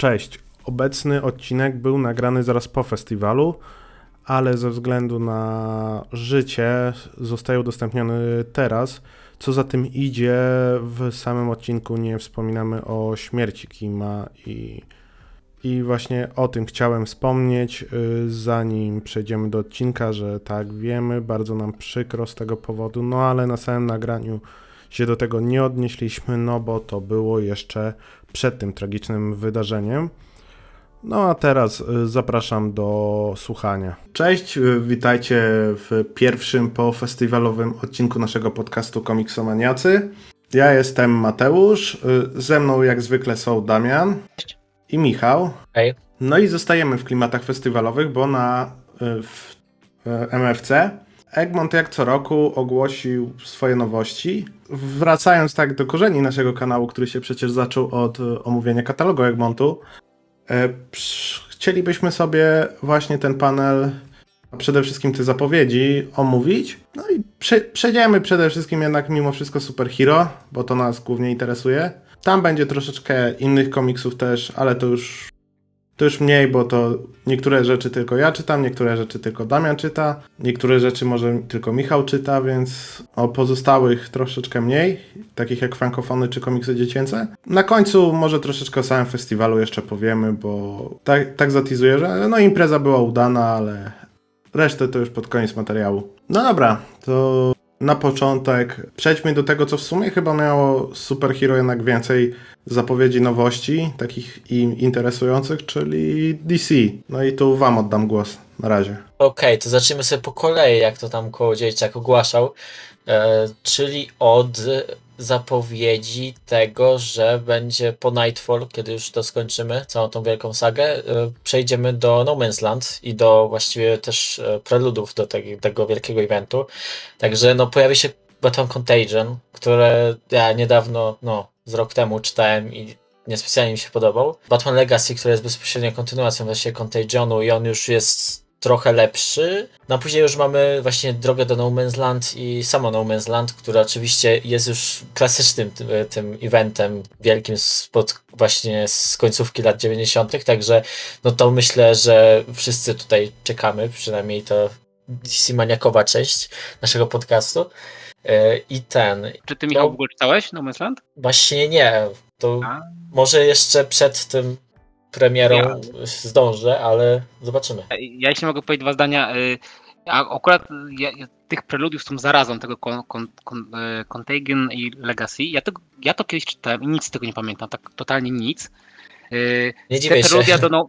Cześć. Obecny odcinek był nagrany zaraz po festiwalu, ale ze względu na życie zostaje udostępniony teraz. Co za tym idzie, w samym odcinku nie wspominamy o śmierci Kima i, i właśnie o tym chciałem wspomnieć, y, zanim przejdziemy do odcinka, że tak wiemy, bardzo nam przykro z tego powodu, no ale na samym nagraniu się do tego nie odnieśliśmy, no bo to było jeszcze przed tym tragicznym wydarzeniem. No a teraz y, zapraszam do słuchania. Cześć, y, witajcie w pierwszym pofestiwalowym odcinku naszego podcastu Komiksomaniacy. Ja jestem Mateusz, y, ze mną jak zwykle są Damian Cześć. i Michał. Hej. No i zostajemy w klimatach festiwalowych, bo na w, w MFC Egmont jak co roku ogłosił swoje nowości. Wracając tak do korzeni naszego kanału, który się przecież zaczął od e, omówienia katalogu Egmontu, e, chcielibyśmy sobie właśnie ten panel, a przede wszystkim te zapowiedzi omówić. No i prze- przejdziemy przede wszystkim jednak mimo wszystko Superhero, bo to nas głównie interesuje. Tam będzie troszeczkę innych komiksów też, ale to już to już mniej, bo to niektóre rzeczy tylko ja czytam, niektóre rzeczy tylko Damian czyta, niektóre rzeczy może tylko Michał czyta, więc o pozostałych troszeczkę mniej, takich jak frankofony czy komiksy dziecięce. Na końcu może troszeczkę o samym festiwalu jeszcze powiemy, bo tak, tak zatizuję, że no impreza była udana, ale resztę to już pod koniec materiału. No dobra, to na początek przejdźmy do tego, co w sumie chyba miało Superhero jednak więcej zapowiedzi nowości, takich i interesujących, czyli DC. No i tu wam oddam głos. Na razie. Okej, to zacznijmy sobie po kolei, jak to tam kołodziejczak ogłaszał. E, czyli od zapowiedzi tego, że będzie po Nightfall, kiedy już to skończymy, całą tą wielką sagę, e, przejdziemy do No Man's Land i do właściwie też e, preludów do tego, wielkiego eventu. Także no pojawi się Batman Contagion, które ja niedawno, no z rok temu czytałem i niespecjalnie mi się podobał. Batman Legacy, który jest bezpośrednio kontynuacją właśnie Contagionu i on już jest trochę lepszy. No a później już mamy właśnie drogę do No Man's Land i samo No Man's Land, które oczywiście jest już klasycznym tym, tym eventem wielkim spod właśnie z końcówki lat 90., także no to myślę, że wszyscy tutaj czekamy, przynajmniej to DC maniakowa część naszego podcastu. E, I ten. Czy ty, Michał, No. w ogóle czytałeś No Man's Land? Właśnie nie. To A? może jeszcze przed tym premierą zdążę, ale zobaczymy. Ja jeśli mogę powiedzieć dwa zdania. y, A akurat ja, ja, tych preludiów z tą zarazą tego con, con, con, e, Contagion i Legacy, ja to, ja to kiedyś czytałem i nic z tego nie pamiętam, tak totalnie nic. Y, Nie Te dziwię się. preludia do no,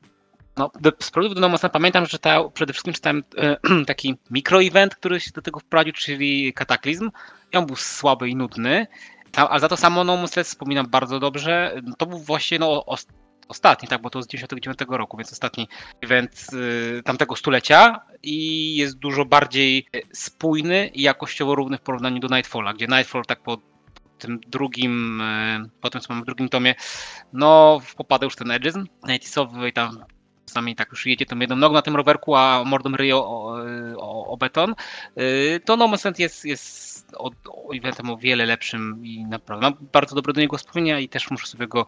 no, do, z preludiów do No Man's Land pamiętam, że czytałem, przede wszystkim czytałem e, taki mikroevent, który się do tego wprowadził, czyli Kataklizm. I on był słaby i nudny. Ale za to samo No wspominam bardzo dobrze. To był właśnie no, os, ostatni, tak, bo to z 99 roku, więc ostatni event y, tamtego stulecia i jest dużo bardziej y, spójny i jakościowo równy w porównaniu do Nightfalla, gdzie Nightfall tak po tym drugim, y, po tym co mamy w drugim tomie, no popada już ten edgeizm nightisowy i tam czasami tak już jedzie tą jedną nogą na tym rowerku, a mordą ryje o, o, o, beton, y, to No Man's Land jest, jest o, o eventem o wiele lepszym i naprawdę mam bardzo dobre do niego wspomnienia i też muszę sobie go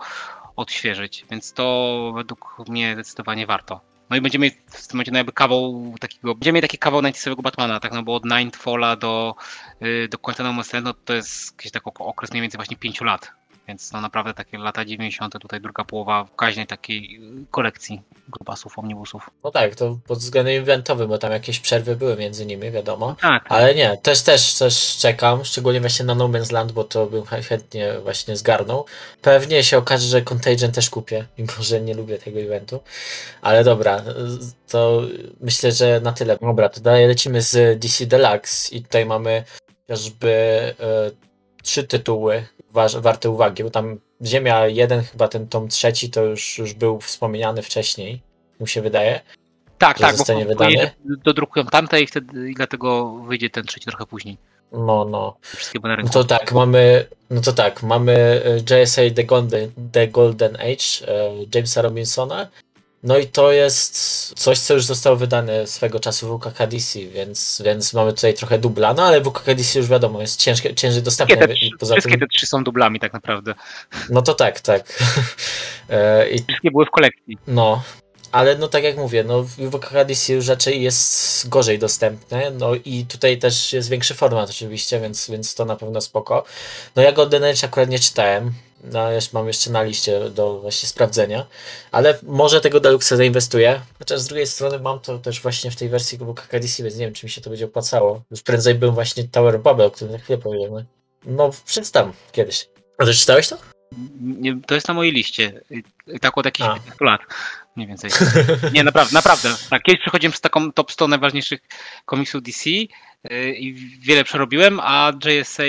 odświeżyć, więc to według mnie zdecydowanie warto. No i będziemy w tym momencie no jakby kawał takiego, będziemy mieli taki kawał 90 Batmana, tak, no bo od Nightfalla do, y, do końca No Man's Land, no to jest jakiś taki okres mniej więcej właśnie 5 lat, więc no naprawdę takie lata 90 tutaj druga połowa każdej takiej y, kolekcji grubasów, omnibusów. No tak, to pod względem eventowym, bo tam jakieś przerwy były między nimi, wiadomo. Tak, Ale nie, też, też, też czekam, szczególnie właśnie na No Man's Land, bo to bym chę- chętnie właśnie zgarnął. Pewnie się okaże, że Contagion też kupię, mimo że nie lubię tego eventu. Ale dobra, to myślę, że na tyle. Dobra, to dalej lecimy z DC Deluxe i tutaj mamy chociażby e, trzy tytuły waż, warte uwagi, bo tam Ziemia 1, chyba ten tom trzeci, to już, już był wspomniany wcześniej, mi się wydaje. tak, tak, bo zostanie powiedzieli, wydany? dodrukują tamte i wtedy i dlatego wyjdzie ten trzeci trochę później. No, no. No to tak, mamy, no to tak, mamy e, JSA The Golden, The Golden Age e, Jamesa Robinsona. No i to jest coś, co już zostało wydane swego czasu w DC, więc, więc mamy tutaj trochę dubla, no ale w DC już wiadomo, jest ciężkie, ciężej dostępne Wszystkie te, i poza wszystkie tym, te trzy są dublami tak naprawdę. no to tak, tak. E, I Wszystkie były w kolekcji. no, ale no tak jak mówię, no DC już raczej jest gorzej dostępne, no i tutaj też jest większy format oczywiście, więc, więc to na pewno spoko. No ja Golden Age akurat nie czytałem, no jeszcze mam jeszcze na liście do właśnie sprawdzenia, ale może tego Deluxe zainwestuję, chociaż z drugiej strony mam to też właśnie w tej wersji WKK DC, więc nie wiem czy mi się to będzie opłacało. Już prędzej bym właśnie Tower Babel, o którym za chwilę powiemy. No przeczytam kiedyś. A ty czytałeś to? Nie, to jest na mojej liście. Tak od jakichś A. 15 lat. Mniej więcej. Nie, naprawdę, naprawdę. Tak, kiedyś przechodziłem przez taką top 100 najważniejszych komiksów DC y, i wiele przerobiłem, a JSA,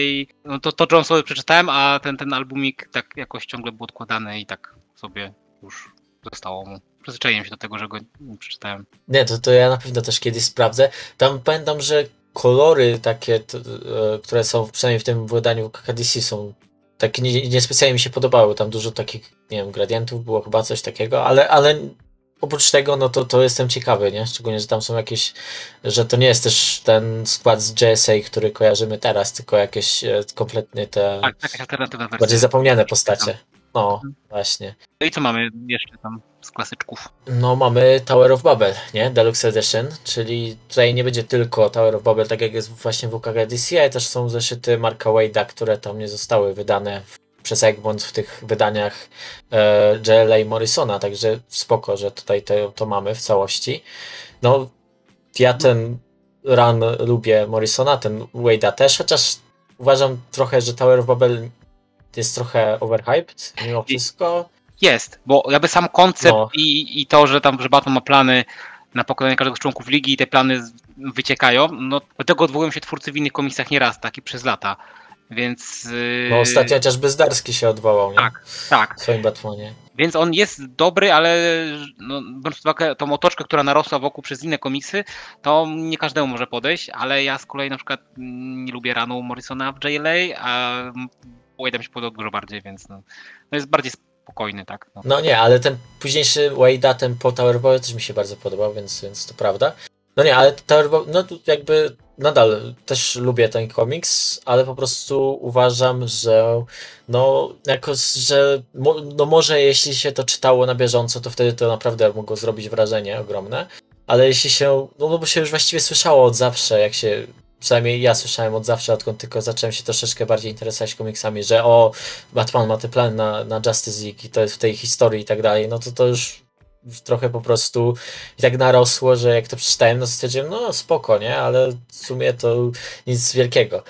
no to, to John sobie przeczytałem, a ten, ten albumik tak jakoś ciągle był odkładany i tak sobie już zostało mu. Przyzwyczaiłem się do tego, że go nie przeczytałem. Nie, to, to ja na pewno też kiedyś sprawdzę. Tam pamiętam, że kolory takie, e, które są przynajmniej w tym wydaniu KDC są takie nie- niespecjalnie mi się podobały. Tam dużo takich, nie wiem, gradientów było chyba coś takiego, ale, ale oprócz tego, no to, to jestem ciekawy, nie? Szczególnie, że tam są jakieś, że to nie jest też ten skład z JSA, który kojarzymy teraz, tylko jakieś e, kompletnie te Tak, wersja. bardziej zapomniane postacie. No, właśnie. No i co mamy jeszcze tam z klasyczków? No, mamy Tower of Babel, nie? Deluxe Edition, czyli tutaj nie będzie tylko Tower of Babel, tak jak jest właśnie w UKG DC, ale też są zeszyty Marka Wade'a, które tam nie zostały wydane przez Egmont w tych wydaniach e, JLA Morrisona, także spoko, że tutaj to, to mamy w całości. No, ja ten run lubię Morrisona, ten Wade'a też, chociaż uważam trochę, że Tower of Babel jest trochę overhyped mimo wszystko. Jest, bo jakby sam koncept No. i, i to, że tam że Batman ma plany na pokonanie każdego z członków ligi i te plany wyciekają, no do tego odwołują się twórcy w innych komiksach nieraz, tak i przez lata. Więc yy, No ostatnio chociażby Zdarski się odwołał, nie? Tak. tak, W swoim Batmanie. więc on jest dobry, ale no, biorąc pod uwagę tą otoczkę, która narosła wokół przez inne komiksy, to nie każdemu może podejść, ale ja z kolei na przykład nie lubię ranu Morrisona w JLA, a Wade'a mi się podoba dużo bardziej, więc no, no jest bardziej spokojny, tak. No. No nie, ale ten późniejszy Wade'a, ten po Tower Boy też mi się bardzo podobał, więc, więc to prawda. No nie, ale Tower Boy, no tu jakby nadal też lubię ten komiks, ale po prostu uważam, że no jako, że mo, no może jeśli się to czytało na bieżąco, to wtedy to naprawdę mogło zrobić wrażenie ogromne, ale jeśli się, no bo się już właściwie słyszało od zawsze, jak się przynajmniej ja słyszałem od zawsze, odkąd tylko zacząłem się troszeczkę bardziej interesować komiksami, że o, Batman ma te plany na, na Justice League i to jest w tej historii i tak dalej, no to to już trochę po prostu i tak narosło, że jak to przeczytałem, no stwierdziłem, no spoko, nie, ale w sumie to nic wielkiego.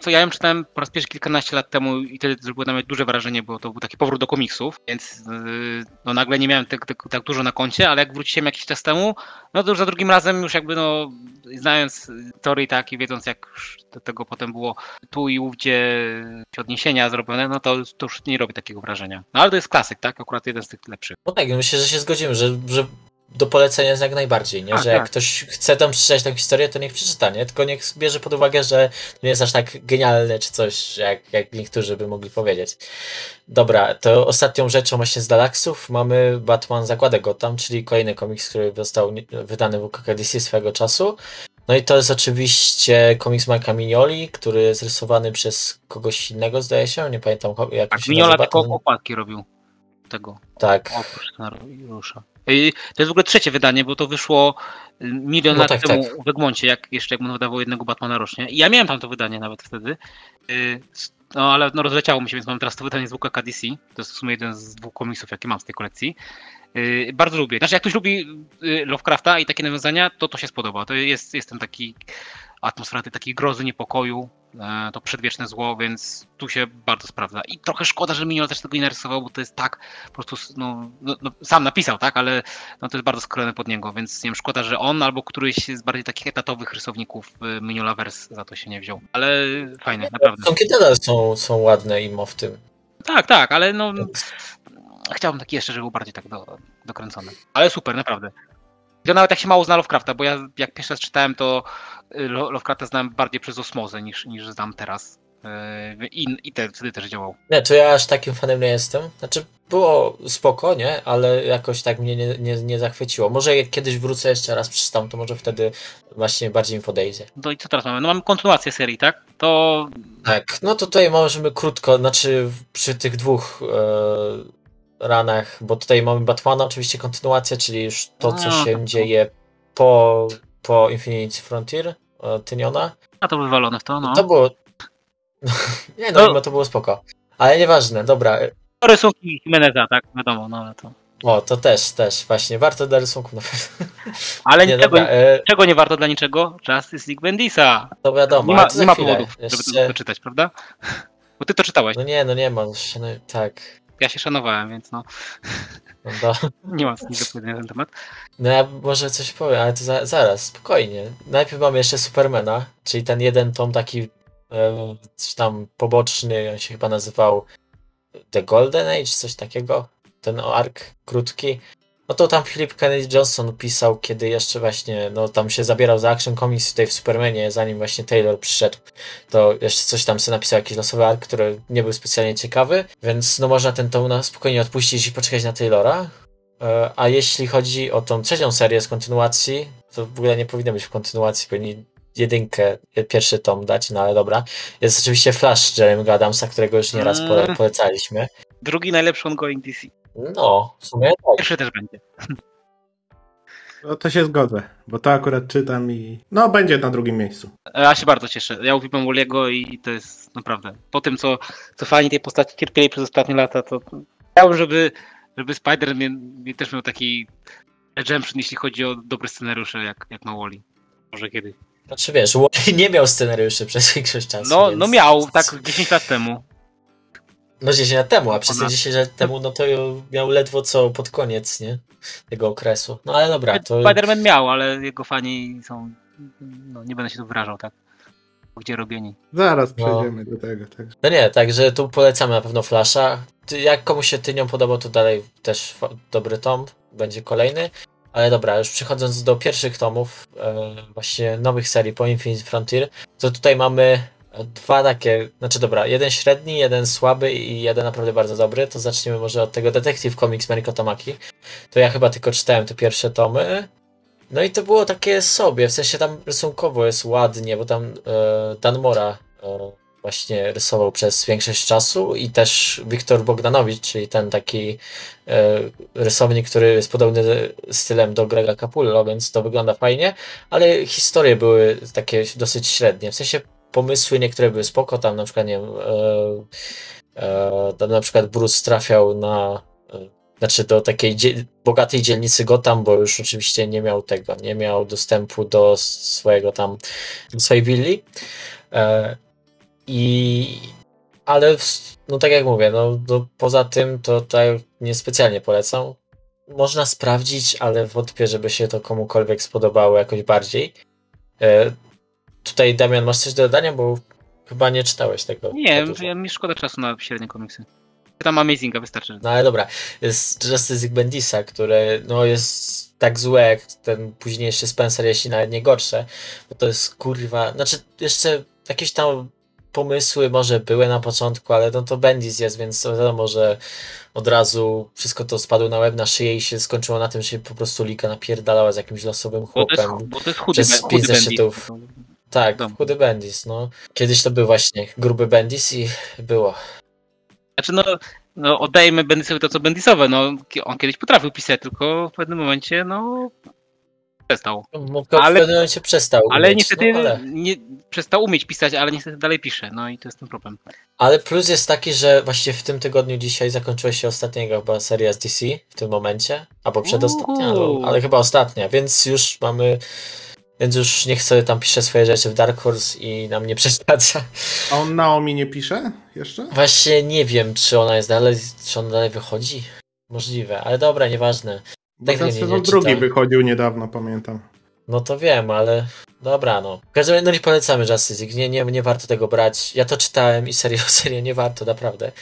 Co, ja ją czytałem po raz pierwszy kilkanaście lat temu i wtedy zrobiło na mnie duże wrażenie, bo to był taki powrót do komiksów, więc yy, no, nagle nie miałem tak, tak, tak dużo na koncie, ale jak wróciłem jakiś czas temu, no to już za drugim razem już jakby no, znając teorii tak i wiedząc jak do tego potem było tu i ówdzie odniesienia zrobione, no to, to już nie robi takiego wrażenia. No ale to jest klasyk, tak? Akurat jeden z tych lepszych. No tak, myślę, że się zgodzimy, że, że do polecenia jest jak najbardziej, nie? Tak, że jak tak. ktoś chce tam przeczytać tę historię, to niech przeczyta, nie? Tylko niech bierze pod uwagę, że nie jest aż tak genialne czy coś, jak, jak niektórzy by mogli powiedzieć. Dobra, to ostatnią rzeczą właśnie z Dalaksów mamy Batman Zakładę Gotham, czyli kolejny komiks, który został wydany w UKK DC swego czasu. No i to jest oczywiście komiks Marka Mignoli, który jest rysowany przez kogoś innego, zdaje się, nie pamiętam jak Tak, się Mignola nazywa. tylko okładki robił tego. Tak, Oprócz scenariusza. I To jest w ogóle trzecie wydanie, bo to wyszło y, milion No lat tak, temu tak. w Egmoncie, jak jeszcze Egmont wydawał jednego Batmana rocznie. I ja miałem tam to wydanie nawet wtedy. Y, No ale no, rozleciało mi się, więc mam teraz to wydanie z WKK DC. To jest w sumie jeden z dwóch komiksów, jakie mam z tej kolekcji. Y, Bardzo lubię. Znaczy, jak ktoś lubi Lovecrafta i takie nawiązania, to to się spodoba. To jest, jest ten taki atmosfera tej takiej grozy, niepokoju, to przedwieczne zło, więc tu się bardzo sprawdza. I trochę szkoda, że Mignola też tego nie narysował, bo to jest tak po prostu, no, no, no sam napisał, tak, ale no, to jest bardzo skrojone pod niego, więc nie wiem, szkoda, że on albo któryś z bardziej takich etatowych rysowników y, Mignolaverse za to się nie wziął. Ale fajne, naprawdę. Są nadal są, są ładne imo w tym. Tak, tak, ale no chciałbym taki jeszcze, żeby był bardziej tak do, dokręcony. Ale super, naprawdę. To nawet jak się mało zna Lovecrafta, bo ja jak pierwszy raz czytałem, to y, Lo- Lovecrafta znałem bardziej przez osmozę niż, niż znam teraz. Yy, I, i te, wtedy też działał. Nie, to ja aż takim fanem nie jestem. Znaczy, było spoko, nie? Ale jakoś tak mnie nie, nie, nie zachwyciło. Może jak kiedyś wrócę jeszcze raz przeczytam, to może wtedy właśnie bardziej mi podejdzie. No i co teraz mamy? No mamy kontynuację serii, tak? To Tak, no to tutaj możemy krótko, znaczy przy tych dwóch e, ranach, bo tutaj mamy Batmana oczywiście kontynuację, czyli już to, co A, się to- dzieje po, po Infinity Frontier e, Tyniona. A to wywalone w to, no. To było... nie no, No. to było spoko. Ale nieważne, dobra. To rysunki Jimeneza, tak, wiadomo, no ale to... O, to też, też, właśnie, warto dla rysunku na pewno. Ale Nie, niczego, dobra, e, czego nie warto dla niczego? Justice League Bendisa. to wiadomo, nie ma, nie ma powodów, żeby Jeszcze- to czytać, prawda? Bo ty to czytałeś. No nie, no nie ma, no no, tak. Ja się szanowałem, więc no, No, nie mam nic do powiedzenia na ten temat. no ja może coś powiem, ale to za, zaraz, spokojnie. Najpierw mamy jeszcze Supermana, czyli ten jeden tom taki e, coś tam poboczny, on się chyba nazywał The Golden Age, coś takiego. Ten ark krótki. No to tam Philip Kennedy Johnson pisał, kiedy jeszcze właśnie, no tam się zabierał za Action Comics tutaj w Supermanie, zanim właśnie Taylor przyszedł. To jeszcze coś tam sobie napisał, jakiś losowy ark, który nie był specjalnie ciekawy, więc no można ten tom na spokojnie odpuścić i poczekać na Taylora. E, A jeśli chodzi o tą trzecią serię z kontynuacji, to w ogóle nie powinno być w kontynuacji, powinni jedynkę, pierwszy tom dać, no ale dobra. Jest oczywiście Flash Jeremy'ego Adamsa, którego już nieraz pole, Mm. polecaliśmy. Drugi najlepszy ongoing DC. No, w sumie tak. Pierwszy też będzie. No to się zgodzę, bo to akurat czytam i no będzie na drugim miejscu. Ja się bardzo cieszę. Ja uwielbiam Woliego i to jest naprawdę. Po tym, co, co fani tej postaci cierpieli przez ostatnie lata, to chciałbym, żeby, żeby Spider mnie, mnie też miał taki redemption, jeśli chodzi o dobre scenariusze, jak, jak ma Woli. Może kiedyś. Znaczy wiesz, Wally nie miał scenariuszy przez większość czasu. No, więc... no miał, tak 10 lat temu. No 10 lat temu, a przez te Ponad. 10 lat temu, no to miał ledwo co pod koniec, nie? Tego okresu. No ale dobra, to... Spider-Man miał, ale jego fani są. No, nie będę się tu wyrażał, tak? Gdzie robieni. Zaraz No. przejdziemy do tego. Tak. No nie, także tu polecamy na pewno Flasha. Jak komuś się Tynią podobał, to dalej też dobry tom, będzie kolejny. Ale dobra, już przechodząc do pierwszych tomów, e, właśnie nowych serii po Infinite Frontier, to tutaj mamy dwa takie, znaczy dobra, jeden średni, jeden słaby i jeden naprawdę bardzo dobry. To zaczniemy może od tego Detective Comics Mariko Tamaki. To ja chyba tylko czytałem te pierwsze tomy. No i to było takie sobie, w sensie tam rysunkowo jest ładnie, bo tam e, Dan Mora e, właśnie rysował przez większość czasu i też Wiktor Bogdanowicz, czyli ten taki e, rysownik, który jest podobny stylem do Grega Capullo, więc to wygląda fajnie, ale historie były takie dosyć średnie, w sensie pomysły niektóre były spoko, tam na przykład nie wiem, e, e, tam na przykład Bruce trafiał na e, znaczy do takiej dzie- bogatej dzielnicy Gotham, bo już oczywiście nie miał tego, nie miał dostępu do swojego tam, do swojej willi. E, I ale no tak jak mówię, no, no poza tym to tutaj niespecjalnie polecam. Można sprawdzić, ale wątpię, żeby się to komukolwiek spodobało jakoś bardziej. E, tutaj Damian, masz coś do dodania, bo chyba nie czytałeś tego. Nie, dużo. ja, mi szkoda czasu na średnie komiksy. Tam Amazinga wystarczy. No ale dobra, jest Justice Bendisa, które no jest tak złe jak ten późniejszy Spencer, jeśli nawet nie gorsze, bo to jest kurwa, znaczy jeszcze jakieś tam pomysły może były na początku, ale no to Bendis jest, więc wiadomo, że od razu wszystko to spadło na łeb, na szyję i się skończyło na tym, że się po prostu Lika napierdalała z jakimś losowym Bo to jest, chłopem. bo to jest chudy, przez be- chudy spis Bandit. zeszytów. Tak, Dom. chudy Bendis, no. Kiedyś to był właśnie gruby Bendis i było. Znaczy no, no oddajemy Bendisowi to co Bendisowe, no on kiedyś potrafił pisać, tylko w pewnym momencie no przestał. Mógł Ale- w pewnym momencie przestał Ale umieć, niestety no, ale... Nie, przestał umieć pisać, ale niestety dalej pisze, no i to jest ten problem. Ale plus jest taki, że właśnie w tym tygodniu dzisiaj zakończyła się ostatniego chyba seria z DC w tym momencie, albo przedostatnia, no, Uhu. ale chyba ostatnia, więc już mamy, więc już niech sobie tam pisze swoje rzeczy w Dark Horse i nam nie przeszkadza. A on Naomi nie pisze jeszcze? Właśnie nie wiem, czy ona jest dalej, czy ona dalej wychodzi. Możliwe, ale dobra, nieważne. Bo Tak ten nie, sezon nie drugi czytałem. wychodził niedawno, pamiętam. No to wiem, ale dobra, no. W każdym razie, no nie polecamy Justice League, nie, nie, nie warto tego brać. Ja to czytałem i serio, serio, nie warto, naprawdę.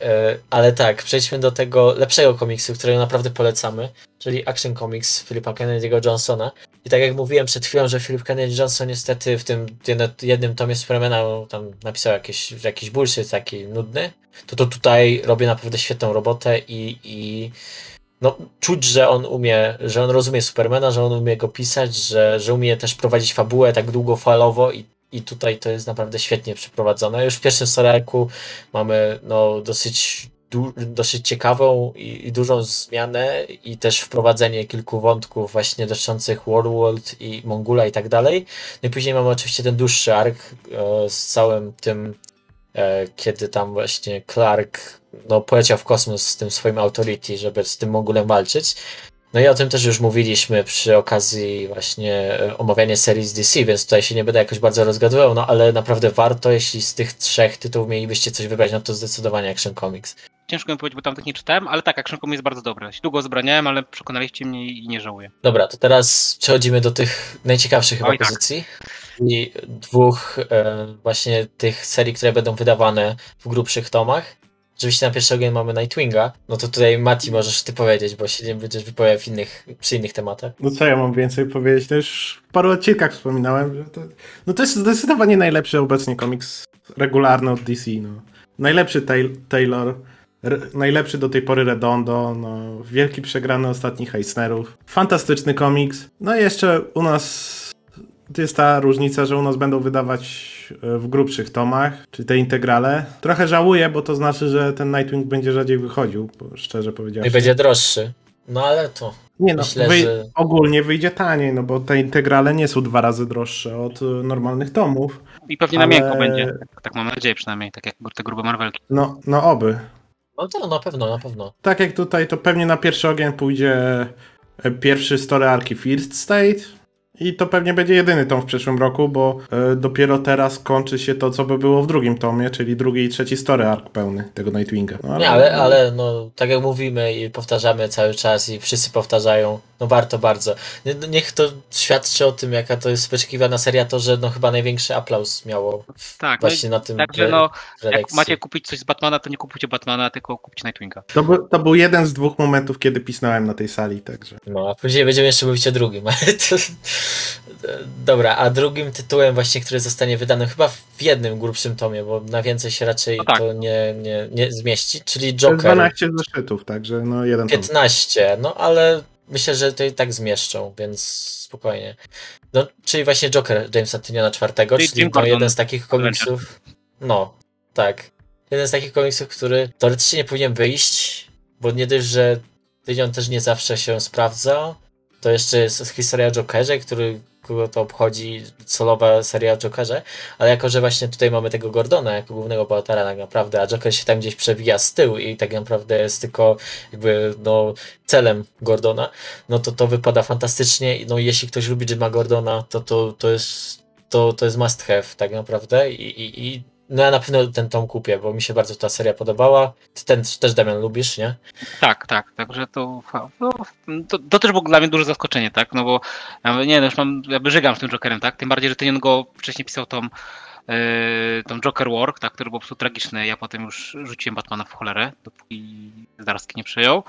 E, ale tak, przejdźmy do tego lepszego komiksu, którego naprawdę polecamy, czyli Action Comics Philipa Kennedy'ego Johnsona. I tak jak mówiłem przed chwilą, że Philip Kennedy Johnson niestety w tym jednym tomie Supermana tam napisał jakiś, jakiś bullshit taki nudny, to to tutaj robi naprawdę świetną robotę i, i no, czuć, że on umie, że on rozumie Supermana, że on umie go pisać, że, że umie też prowadzić fabułę tak długofalowo i, i tutaj to jest naprawdę świetnie przeprowadzone. Już w pierwszym serialku mamy no, dosyć du- dosyć ciekawą i, i dużą zmianę i też wprowadzenie kilku wątków właśnie dotyczących Warworld i Mongula i tak dalej. No i później mamy oczywiście ten dłuższy ark e, z całym tym, e, kiedy tam właśnie Clark no, poleciał w kosmos z tym swoim Authority, żeby z tym Mongulem walczyć. No i o tym też już mówiliśmy przy okazji właśnie e, omawiania serii z DC, więc tutaj się nie będę jakoś bardzo rozgadywał, no ale naprawdę warto, jeśli z tych trzech tytułów mielibyście coś wybrać, no to zdecydowanie Action Comics. Ciężko mi powiedzieć, bo tam tych nie czytałem, ale tak, Action Comics jest bardzo dobry. Długo zbraniałem, ale przekonaliście mnie i nie żałuję. Dobra, to teraz przechodzimy do tych najciekawszych chyba Oj, tak. pozycji. I dwóch e, właśnie tych serii, które będą wydawane w grubszych tomach. Oczywiście na pierwszy ogień mamy Nightwinga. No to tutaj Mati możesz ty powiedzieć, bo się nie będziesz wypowiadał w innych, przy innych tematach. No co ja mam więcej powiedzieć? To już w paru odcinkach wspominałem, że to, no to jest zdecydowanie najlepszy obecnie komiks regularny od DC. No. Najlepszy Tay- Taylor, najlepszy do tej pory Redondo, no, wielki przegrany ostatnich Eisnerów. Fantastyczny komiks. No i jeszcze u nas jest ta różnica, że u nas będą wydawać e, w grubszych tomach, czy te integrale. Trochę żałuję, bo to znaczy, że ten Nightwing będzie rzadziej wychodził, szczerze powiedziawszy. i będzie droższy. No ale to. Nie no, Myślę, wyj- że- ogólnie wyjdzie taniej, no bo te integrale nie są dwa razy droższe od y, normalnych tomów. I pewnie na Ale- miękko będzie. Tak, tak mam nadzieję przynajmniej, tak jak te grube Marvelki. No, no oby. No to na pewno, na pewno. Tak jak tutaj, to pewnie na pierwszy ogień pójdzie e, pierwszy story arki First State i to pewnie będzie jedyny tom w przyszłym roku, bo e, dopiero teraz kończy się to, co by było w drugim tomie, czyli drugi i trzeci story ark pełny tego Nightwinga. No, Nie, ale, ale no, tak jak mówimy i powtarzamy cały czas i wszyscy powtarzają, no warto bardzo. No Niech to świadczy o tym, jaka to jest wyczekiwana seria, to że no chyba największy aplauz miało w, Tak, no właśnie na tym Także no, jak macie kupić coś z Batmana, to nie kupujcie Batmana, tylko kupcie Nightwinga. To, był, to był jeden z dwóch momentów, kiedy pisnąłem na tej sali, także. No, a później będziemy jeszcze mówić o drugim. ale to... Dobra, a drugim tytułem właśnie, który zostanie wydany chyba w jednym grubszym tomie, bo na więcej się raczej No tak. to nie, nie, nie zmieści, czyli Joker 12 zeszytów, także no jeden tom. 15, no ale myślę, że to i tak zmieszczą, więc spokojnie. No, czyli właśnie Joker Jamesa Tyniona IV, Czyli to Gordon. jeden z takich komiksów. No, tak. Jeden z takich komiksów, który teoretycznie nie powinien wyjść, bo nie dość, że Tynion też nie zawsze się sprawdza, to jeszcze jest historia Jokerze, który kogo to obchodzi solowa seria Jokerze, ale jako, że właśnie tutaj mamy tego Gordona jako głównego bohatera tak naprawdę, a Joker się tam gdzieś przewija z tyłu i tak naprawdę jest tylko jakby no celem Gordona, no to to wypada fantastycznie. No jeśli ktoś lubi Jima Gordona, to to, to jest to, to jest must have tak naprawdę i, i, i no ja na pewno ten tom kupię, bo mi się bardzo ta seria podobała. Ty ten też Damian lubisz, nie? Tak, tak, także to, no, to, to też było dla mnie duże zaskoczenie, tak, no bo ja nie, no już mam, jakby żygam z tym Jokerem, tak, tym bardziej, że Tynion go wcześniej pisał tą, yy, tą Joker War, tak, który był po prostu tragiczny, ja potem już rzuciłem Batmana w cholerę, dopóki Zdarski nie przyjął,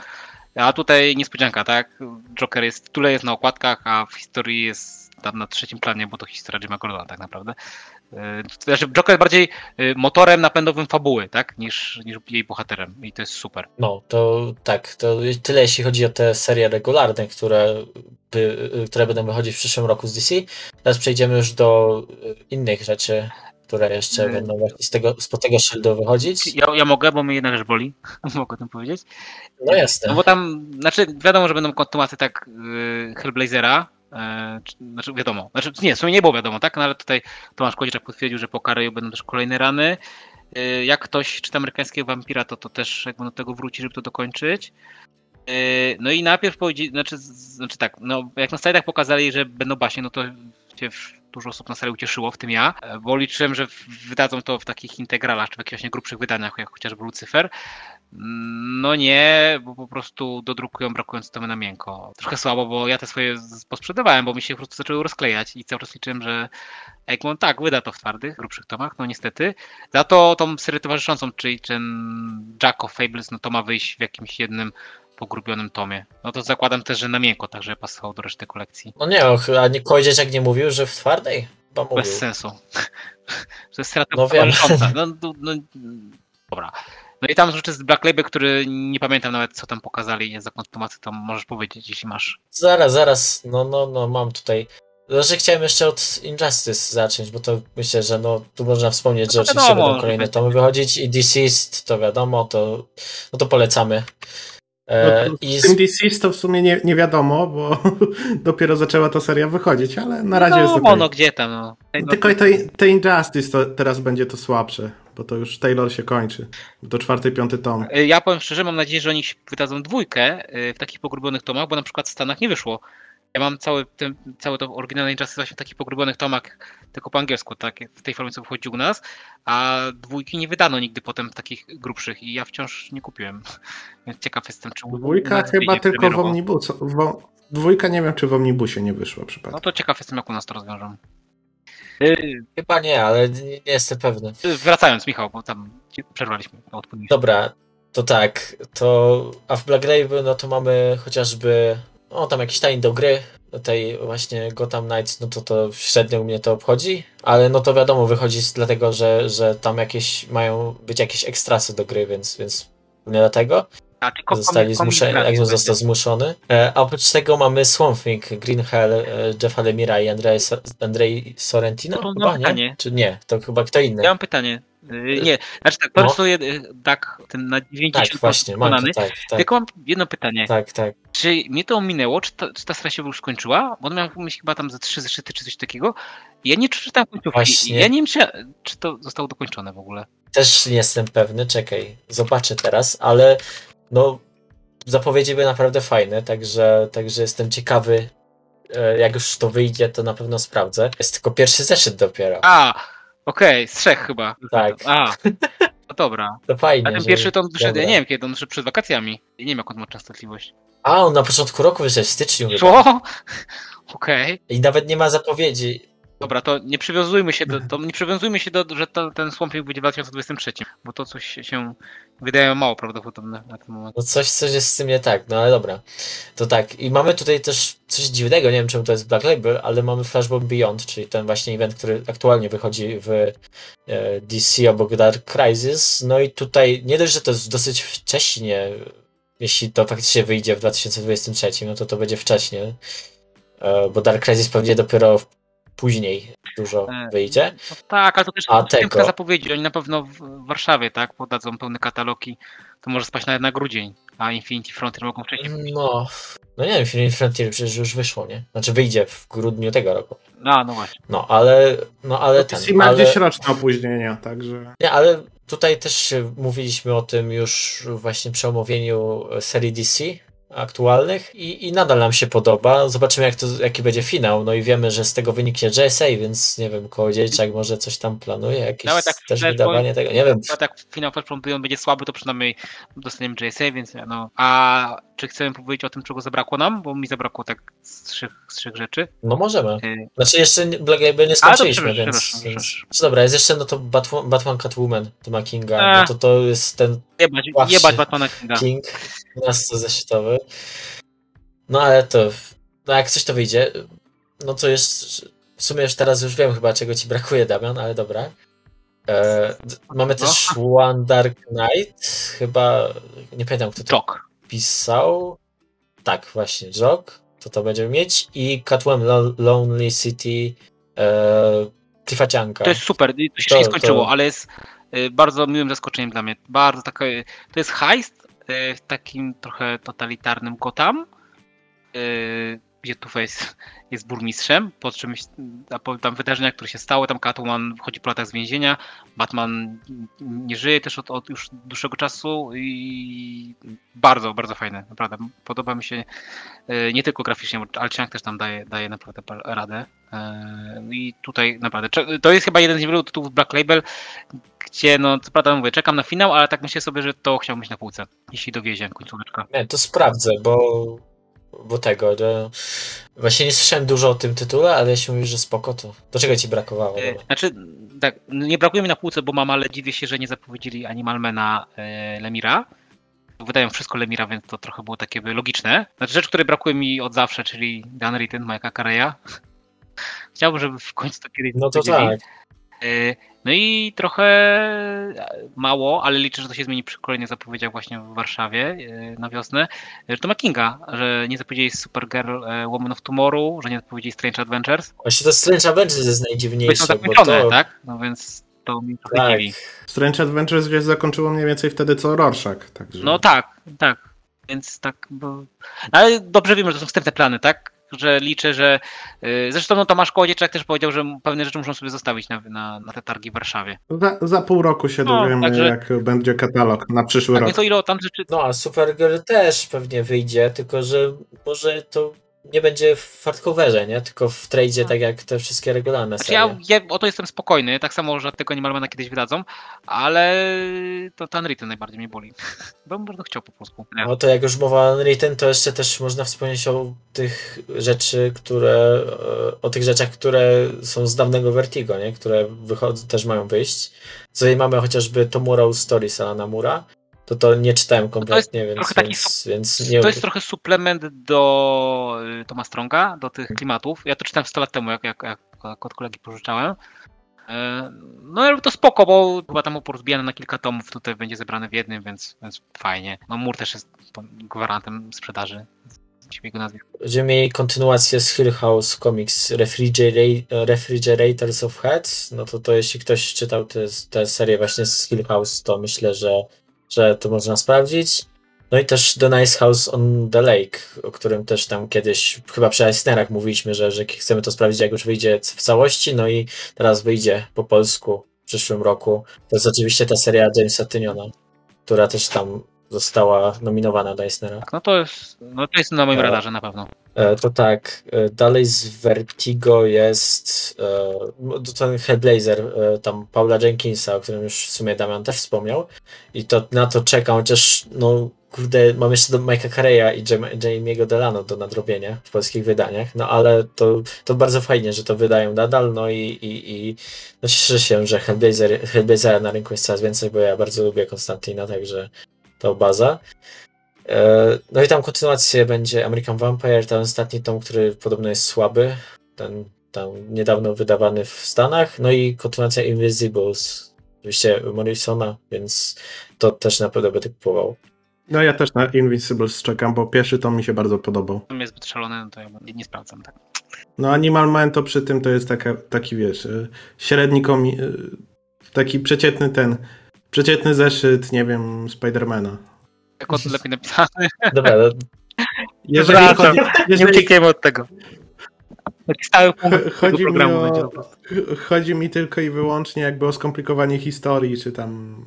a tutaj niespodzianka, tak, Joker jest, tyle jest na okładkach, a w historii jest tam na trzecim planie, bo to historia Jima Gordona tak naprawdę. Yy, Znaczy Joker jest bardziej yy, motorem napędowym fabuły, tak, niż, niż jej bohaterem i to jest super. No, to tak, to tyle jeśli chodzi o te serie regularne, które, by, które będą wychodzić w przyszłym roku z DC. Teraz przejdziemy już do y, innych rzeczy, które jeszcze Mm. będą właśnie z tego, spod tego szyldu wychodzić. Ja, ja mogę, bo mnie jedna rzecz boli. mogę o tym powiedzieć. No jasne. No bo tam, znaczy wiadomo, że będą kontynuacje tak Hellblazera. Czy- znaczy wiadomo, znaczy nie, w sumie nie było wiadomo, tak? No ale tutaj Tomasz Kodziczak potwierdził, że po Kareju będą też kolejne rany. Yy, jak ktoś czyta amerykańskiego wampira, to to też jakby do tego wróci, żeby to dokończyć. Yy, no i najpierw powiedzieli, znaczy, znaczy tak, no jak na slajdach pokazali, że będą baśnie, no to dużo osób na sali ucieszyło, w tym ja, e, bo liczyłem, że wydadzą to w takich integralach, czy w jakichś właśnie grubszych wydaniach, jak chociażby Lucyfer. No nie, bo po prostu dodrukują brakując tomy na miękko. Trochę słabo, bo ja te swoje posprzedawałem, bo mi się po prostu zaczęły rozklejać i cały czas liczyłem, że Egmont tak, wyda to w twardych, grubszych tomach, no niestety. Za to tą serię towarzyszącą, czyli ten Jack of Fables, no to ma wyjść w jakimś jednym pogrubionym tomie. No to zakładam też, że na miękko, tak żeby pasował do reszty kolekcji. No nie, och, a nie jak nie mówił, że w twardej? Chyba mówił. Bez sensu. jest strata No wiem. No, no, no, dobra. No i tam rzeczy z Black Label, który nie pamiętam nawet co tam pokazali za kontynuację, to możesz powiedzieć, jeśli masz. Zaraz, zaraz, no, no, no, mam tutaj. Że chciałem jeszcze od Injustice zacząć, bo to myślę, że no, tu można wspomnieć, że No oczywiście wiadomo, będą kolejne tomy wychodzić i Deceased, to wiadomo, to, no to polecamy. E, No, I z tym DC's to w sumie nie, nie wiadomo, bo dopiero zaczęła ta seria wychodzić, ale na razie jest no, okej. no gdzie tam, no. No Tylko te, te Injustice to teraz będzie to słabsze, bo to już Taylor się kończy. Do czwarty, piąty tom. Y, Ja powiem szczerze, mam nadzieję, że oni wydadzą dwójkę y, w takich pogrubionych tomach, bo na przykład w Stanach nie wyszło. Ja mam cały, ten, całe to oryginalne Injustice właśnie w takich pogrubionych tomach, tylko po angielsku, tak, w tej formie co wychodzi u nas, a dwójki nie wydano nigdy potem w takich grubszych i ja wciąż nie kupiłem. Więc ciekaw jestem, czy u Dwójka chyba tylko w omnibusie. Dwójka nie wiem, czy w omnibusie nie wyszła No przypadkiem. to ciekaw jestem, jak u nas to rozwiążą. Y, chyba nie, ale nie, nie jestem pewny. y, Wracając, Michał, bo tam przerwaliśmy. Dobra, to tak, to a w Black Label no to mamy chociażby, no tam jakiś tajny do gry, tej właśnie Gotham Knights, no to to średnio mnie to obchodzi, ale no to wiadomo, wychodzi z, dlatego, że, że tam jakieś mają być jakieś ekstrasy do gry, więc, więc nie dlatego. A, tylko Zostali zmuszeni, został zmuszony. E, a oprócz tego mamy Swamp Thing, Green Hell, e, Jeffa Lemira i Andrzej, Andrzej Sorrentino? No to chyba, nie? Czy nie? To chyba kto inny. Ja mam pytanie. Y, Nie, znaczy tak, No. porysuję y, tak, ten na 90 tak, właśnie, mam to, tak, tak, Tylko mam jedno pytanie. tak, tak. Czy mnie to ominęło, czy ta, czy ta seria się już skończyła? Bo on miał myślę, chyba tam ze trzy zeszyty czy coś takiego. Ja nie przeczytałem końcówki. Właśnie. Ja nie wiem, czy, czy to zostało dokończone w ogóle. Też nie jestem pewny, czekaj, zobaczę teraz, ale no zapowiedzi były naprawdę fajne, także, także jestem ciekawy, e, jak już to wyjdzie, to na pewno sprawdzę. Jest tylko pierwszy zeszyt dopiero. A, okej, z trzech chyba. Tak, A, no dobra. to fajnie. A ten pierwszy to on wyszedł, ja nie wiem kiedy, on wyszedł przed wakacjami. Ja nie wiem jak on ma częstotliwość. A, on na początku roku wyszedł, w styczniu. Co? Okej. I nawet nie ma zapowiedzi. Dobra, to nie przywiązujmy się do, nie przywiązujmy się do, że to, ten Swamp Thing będzie w 2023, bo to coś się wydaje mało prawdopodobne na ten moment. No coś, coś jest z tym nie tak, no ale dobra. To tak. I mamy tutaj też coś dziwnego, nie wiem czemu to jest Black Label, ale mamy Flashbomb Beyond, czyli ten właśnie event, który aktualnie wychodzi w e, DC obok Dark Crisis. No i tutaj nie dość, że to jest dosyć wcześnie, jeśli to faktycznie wyjdzie w 2023, no to to będzie wcześnie, e, bo Dark Crisis pewnie dopiero później dużo E, wyjdzie. No tak, ale to też A tego? zapowiedzi. Oni na pewno w Warszawie, tak, podadzą pełny katalogi. To może spaść nawet na grudzień, a Infinity Frontier mogą wcześniej. No, no nie wiem, Film Frontier przecież już wyszło, nie? Znaczy wyjdzie w grudniu tego roku. A, no właśnie. No, ale, no, ale ten, DC ma ale, gdzieś roczne opóźnienia, także... nie, ale tutaj też mówiliśmy o tym już właśnie przy omówieniu serii DC aktualnych i, i nadal nam się podoba. Zobaczymy, jak to, jaki będzie finał. No i wiemy, że z tego wyniknie JSA, więc nie wiem, Kołodziejczak może coś tam planuje, jakieś Nawet tak też Flashpoint- wydawanie tego, nie wiem. Tak Final Flashpoint Beyond będzie słaby, to przynajmniej dostaniemy JSA, więc no. A czy chcemy powiedzieć o tym, czego zabrakło nam? Bo mi zabrakło tak z trzech, z trzech rzeczy. No możemy. Y, Znaczy jeszcze Black Label nie to skończyliśmy, przepraszam, więc, przepraszam, więc... przepraszam. Co dobra, jest jeszcze no to Batman, Batman Catwoman Tima Kinga, Ech. no to to jest ten Jebać, jebać Batmana Kinga. King, miasto zeszytowe. No ale to, no jak coś to wyjdzie, no to jest, w sumie już teraz już wiem chyba czego ci brakuje Damian, ale dobra. E, mamy też One Dark Knight, chyba, nie pamiętam kto to Jok. pisał. Tak, właśnie, Jock, to to będziemy mieć i Catwoman Lo- Lonely City e, Cliffa Cianka. To jest super, to się To- nie skończyło, to- ale jest y, bardzo miłym zaskoczeniem dla mnie. Bardzo takie, to jest heist w takim trochę totalitarnym Gotham, y, gdzie Two-Face jest burmistrzem, po po tam wydarzenia, które się stały, tam Catwoman wychodzi po latach z więzienia, Batman nie żyje też od, od już dłuższego czasu i bardzo, bardzo fajne, naprawdę. Podoba mi się y, nie tylko graficznie, bo Alciak też tam daje, daje naprawdę radę. E, I tutaj naprawdę, to jest chyba jeden z niewielu tytułów Black Label, gdzie no, co prawda mówię, czekam na finał, ale tak myślę sobie, że to chciałbym mieć na półce, jeśli dowiezie końcóweczka. Nie, to sprawdzę, bo, bo tego, że właśnie nie słyszałem dużo o tym tytule, ale jeśli mówisz, że spoko, to do czego ci brakowało? E, Dobra. Znaczy, tak, nie brakuje mi na półce, bo mam, ale dziwię się, że nie zapowiedzieli Animalmana e, Lemira. Wydają wszystko Lemira, więc to trochę było takie by logiczne. Znaczy rzecz, której brakuje mi od zawsze, czyli Dan Ritten, Mike'a Carreya. Chciałbym, żeby w końcu to kiedyś No to tak. Y, No i trochę mało, ale liczę, że to się zmieni przy kolejnych zapowiedziach właśnie w Warszawie y, na wiosnę, że to ma Kinga, że nie zapowiedzieli Supergirl e, Woman of Tomorrow, że nie zapowiedzieli Strange Adventures. Właśnie to Strange Avengers jest To są najdziwniejsze, bo zakończone, to... tak? No więc to mi trochę Tak. dziwi. Strange Adventures się zakończyło mniej więcej wtedy co Rorschach. Także... No tak, tak. Więc tak, bo... Ale dobrze wiemy, że to są wstępne plany, tak? Że liczę, że. y, Zresztą no, Tomasz Kołodziejczak też powiedział, że pewne rzeczy muszą sobie zostawić na, na, na te targi w Warszawie. Za, za pół roku się No, dowiemy, także- jak będzie katalog na przyszły Tak, rok. to ile tam rzeczy. No a Supergirl też pewnie wyjdzie, tylko że może to nie będzie w hardcoverze, nie? Tylko w tradzie, tak jak te wszystkie regularne Znaczy serie. ja, ja o to jestem spokojny, tak samo, że tego Animalmana kiedyś wydadzą, ale to ten Unwritten najbardziej mnie boli. Bo bym bardzo chciał po polsku. No to jak już mowa o Unwritten, to jeszcze też można wspomnieć o tych rzeczy, które, e, o tych rzeczach, które są z dawnego Vertigo, nie? Które wychodzą, też mają wyjść. Tutaj mamy chociażby Tomorrow Stories Alana Mura. To to nie czytałem kompletnie, więc, taki więc, więc nie To jest trochę suplement do y, Toma Stronga, do tych klimatów. Ja to czytałem 100 lat temu, jak, jak, jak, od kolegi pożyczałem. E, No ale to spoko, bo chyba tam porozbijane na kilka tomów, tutaj będzie zebrane w jednym, więc, więc fajnie. No Mur też jest gwarantem sprzedaży. Będziemy mieli kontynuację z Hill House Comics Refrigera- Refrigerators of Heads. No to to jeśli ktoś czytał tę serię właśnie z Hill House, to myślę, że, że to można sprawdzić. No i też The Nice House on the Lake, o którym też tam kiedyś, chyba przy Eisnerach mówiliśmy, że, że chcemy to sprawdzić, jak już wyjdzie w całości. No i teraz wyjdzie po polsku w przyszłym roku. To jest oczywiście ta seria Jamesa Tyniona, która też tam została nominowana do Eisnera. Tak, no to jest, no to jest na moim E, radarze na pewno. E, To tak, e, dalej z Vertigo jest ten Hellblazer, e, tam Paula Jenkinsa, o którym już w sumie Damian też wspomniał. I to na to czekam, chociaż no kurde, mam jeszcze do Mike'a Carreya i Jam- Jamie'ego Delano do nadrobienia w polskich wydaniach, no ale to, to bardzo fajnie, że to wydają nadal, no i, i, i no cieszę się, że Hellblazer, Hellblazera na rynku jest coraz więcej, bo ja bardzo lubię Konstantina, także to baza. E, No i tam kontynuację będzie American Vampire, ten ostatni tom, który podobno jest słaby, ten tam niedawno wydawany w Stanach, no i kontynuacja Invisibles, oczywiście Morrisona, więc to też na pewno będę kupował. No ja też na Invincibles czekam, bo pierwszy tom mi się bardzo podobał. To jest zbyt szalony, no to ja nie, nie sprawdzam. Tak. No Animal Man to przy tym to jest taka, taki wiesz, y, średni komi... y, taki przeciętny ten, przeciętny zeszyt, nie wiem, Spidermana. Jako lepiej napisany. Dobra, no, Jeżeli Wracam. chodzi, Nie jeżeli uciekniemy od tego. Stały punkt tego chodzi mi, programu będzie. o, chodzi mi tylko i wyłącznie jakby o skomplikowanie historii, czy tam,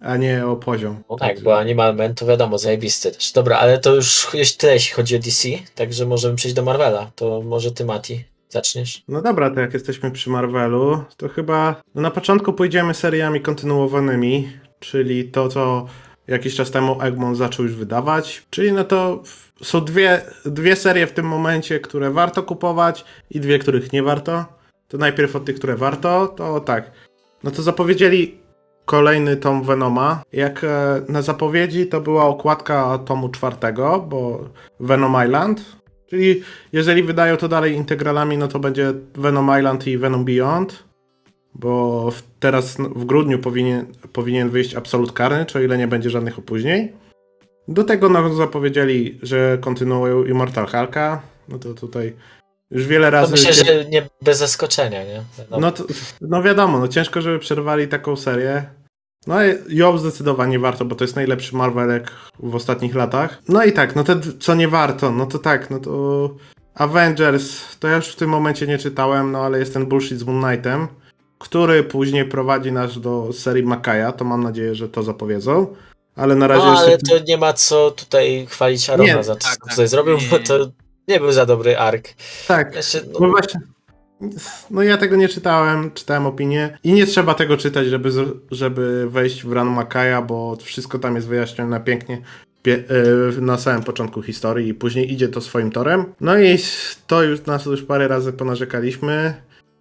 a nie o poziom. no tak, bo Animal Man to wiadomo, zajebisty też. Dobra, ale to już jest tyle, jeśli chodzi o DC, także możemy przejść do Marvela. To może ty, Mati, zaczniesz? No dobra, to jak jesteśmy przy Marvelu, to chyba na początku pójdziemy seriami kontynuowanymi, czyli to, co jakiś czas temu Egmont zaczął już wydawać. Czyli no to są dwie, dwie serie w tym momencie, które warto kupować i dwie, których nie warto. To najpierw od tych, które warto, to tak. No to zapowiedzieli kolejny tom Venoma. Jak e, na zapowiedzi to była okładka tomu czwartego, bo Venom Island. Czyli jeżeli wydają to dalej integralami, no to będzie Venom Island i Venom Beyond. Bo w, teraz w grudniu powinien, powinien wyjść Absolut Karny, czy o ile nie będzie żadnych opóźnień. Do tego no, zapowiedzieli, że kontynuują Immortal Hulka. No to tutaj już wiele To razy. myślę, że nie bez zaskoczenia, nie? No, No, to, no wiadomo, no ciężko, żeby przerwali taką serię. No i ją zdecydowanie warto, bo to jest najlepszy Marvelek w ostatnich latach. No i tak, no te co nie warto, no to tak, no to Avengers, to ja już w tym momencie nie czytałem, no ale jest ten bullshit z Moon Knightem, który później prowadzi nas do serii Makaja, to mam nadzieję, że to zapowiedzą. Ale na razie no, ale jeszcze... to nie ma co tutaj chwalić Arona Nie, za to, tak, co tak. tutaj zrobił, bo to nie był za dobry ark. Tak, Jeszcze, No no, właśnie. No ja tego nie czytałem, czytałem opinię i nie trzeba tego czytać, żeby, żeby wejść w Ran Makaja, bo wszystko tam jest wyjaśnione pięknie yy, na samym początku historii i później idzie to swoim torem. No i to już nas już parę razy ponarzekaliśmy.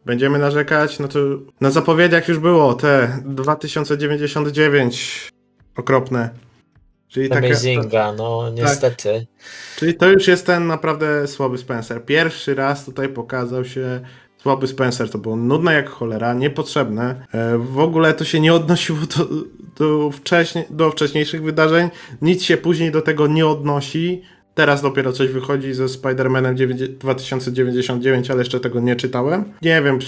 Będziemy narzekać, no to na zapowiedziach już było te 2099 okropne. Czyli taka, Amazinga, no Tak. niestety. Czyli to już jest ten naprawdę słaby Spencer. Pierwszy raz tutaj pokazał się Słaby Spencer to było nudne jak cholera, niepotrzebne. E, w ogóle to się nie odnosiło do, do, wcześnie, do wcześniejszych wydarzeń. Nic się później do tego nie odnosi. Teraz dopiero coś wychodzi ze Spider-Manem 2099, ale jeszcze tego nie czytałem. Nie wiem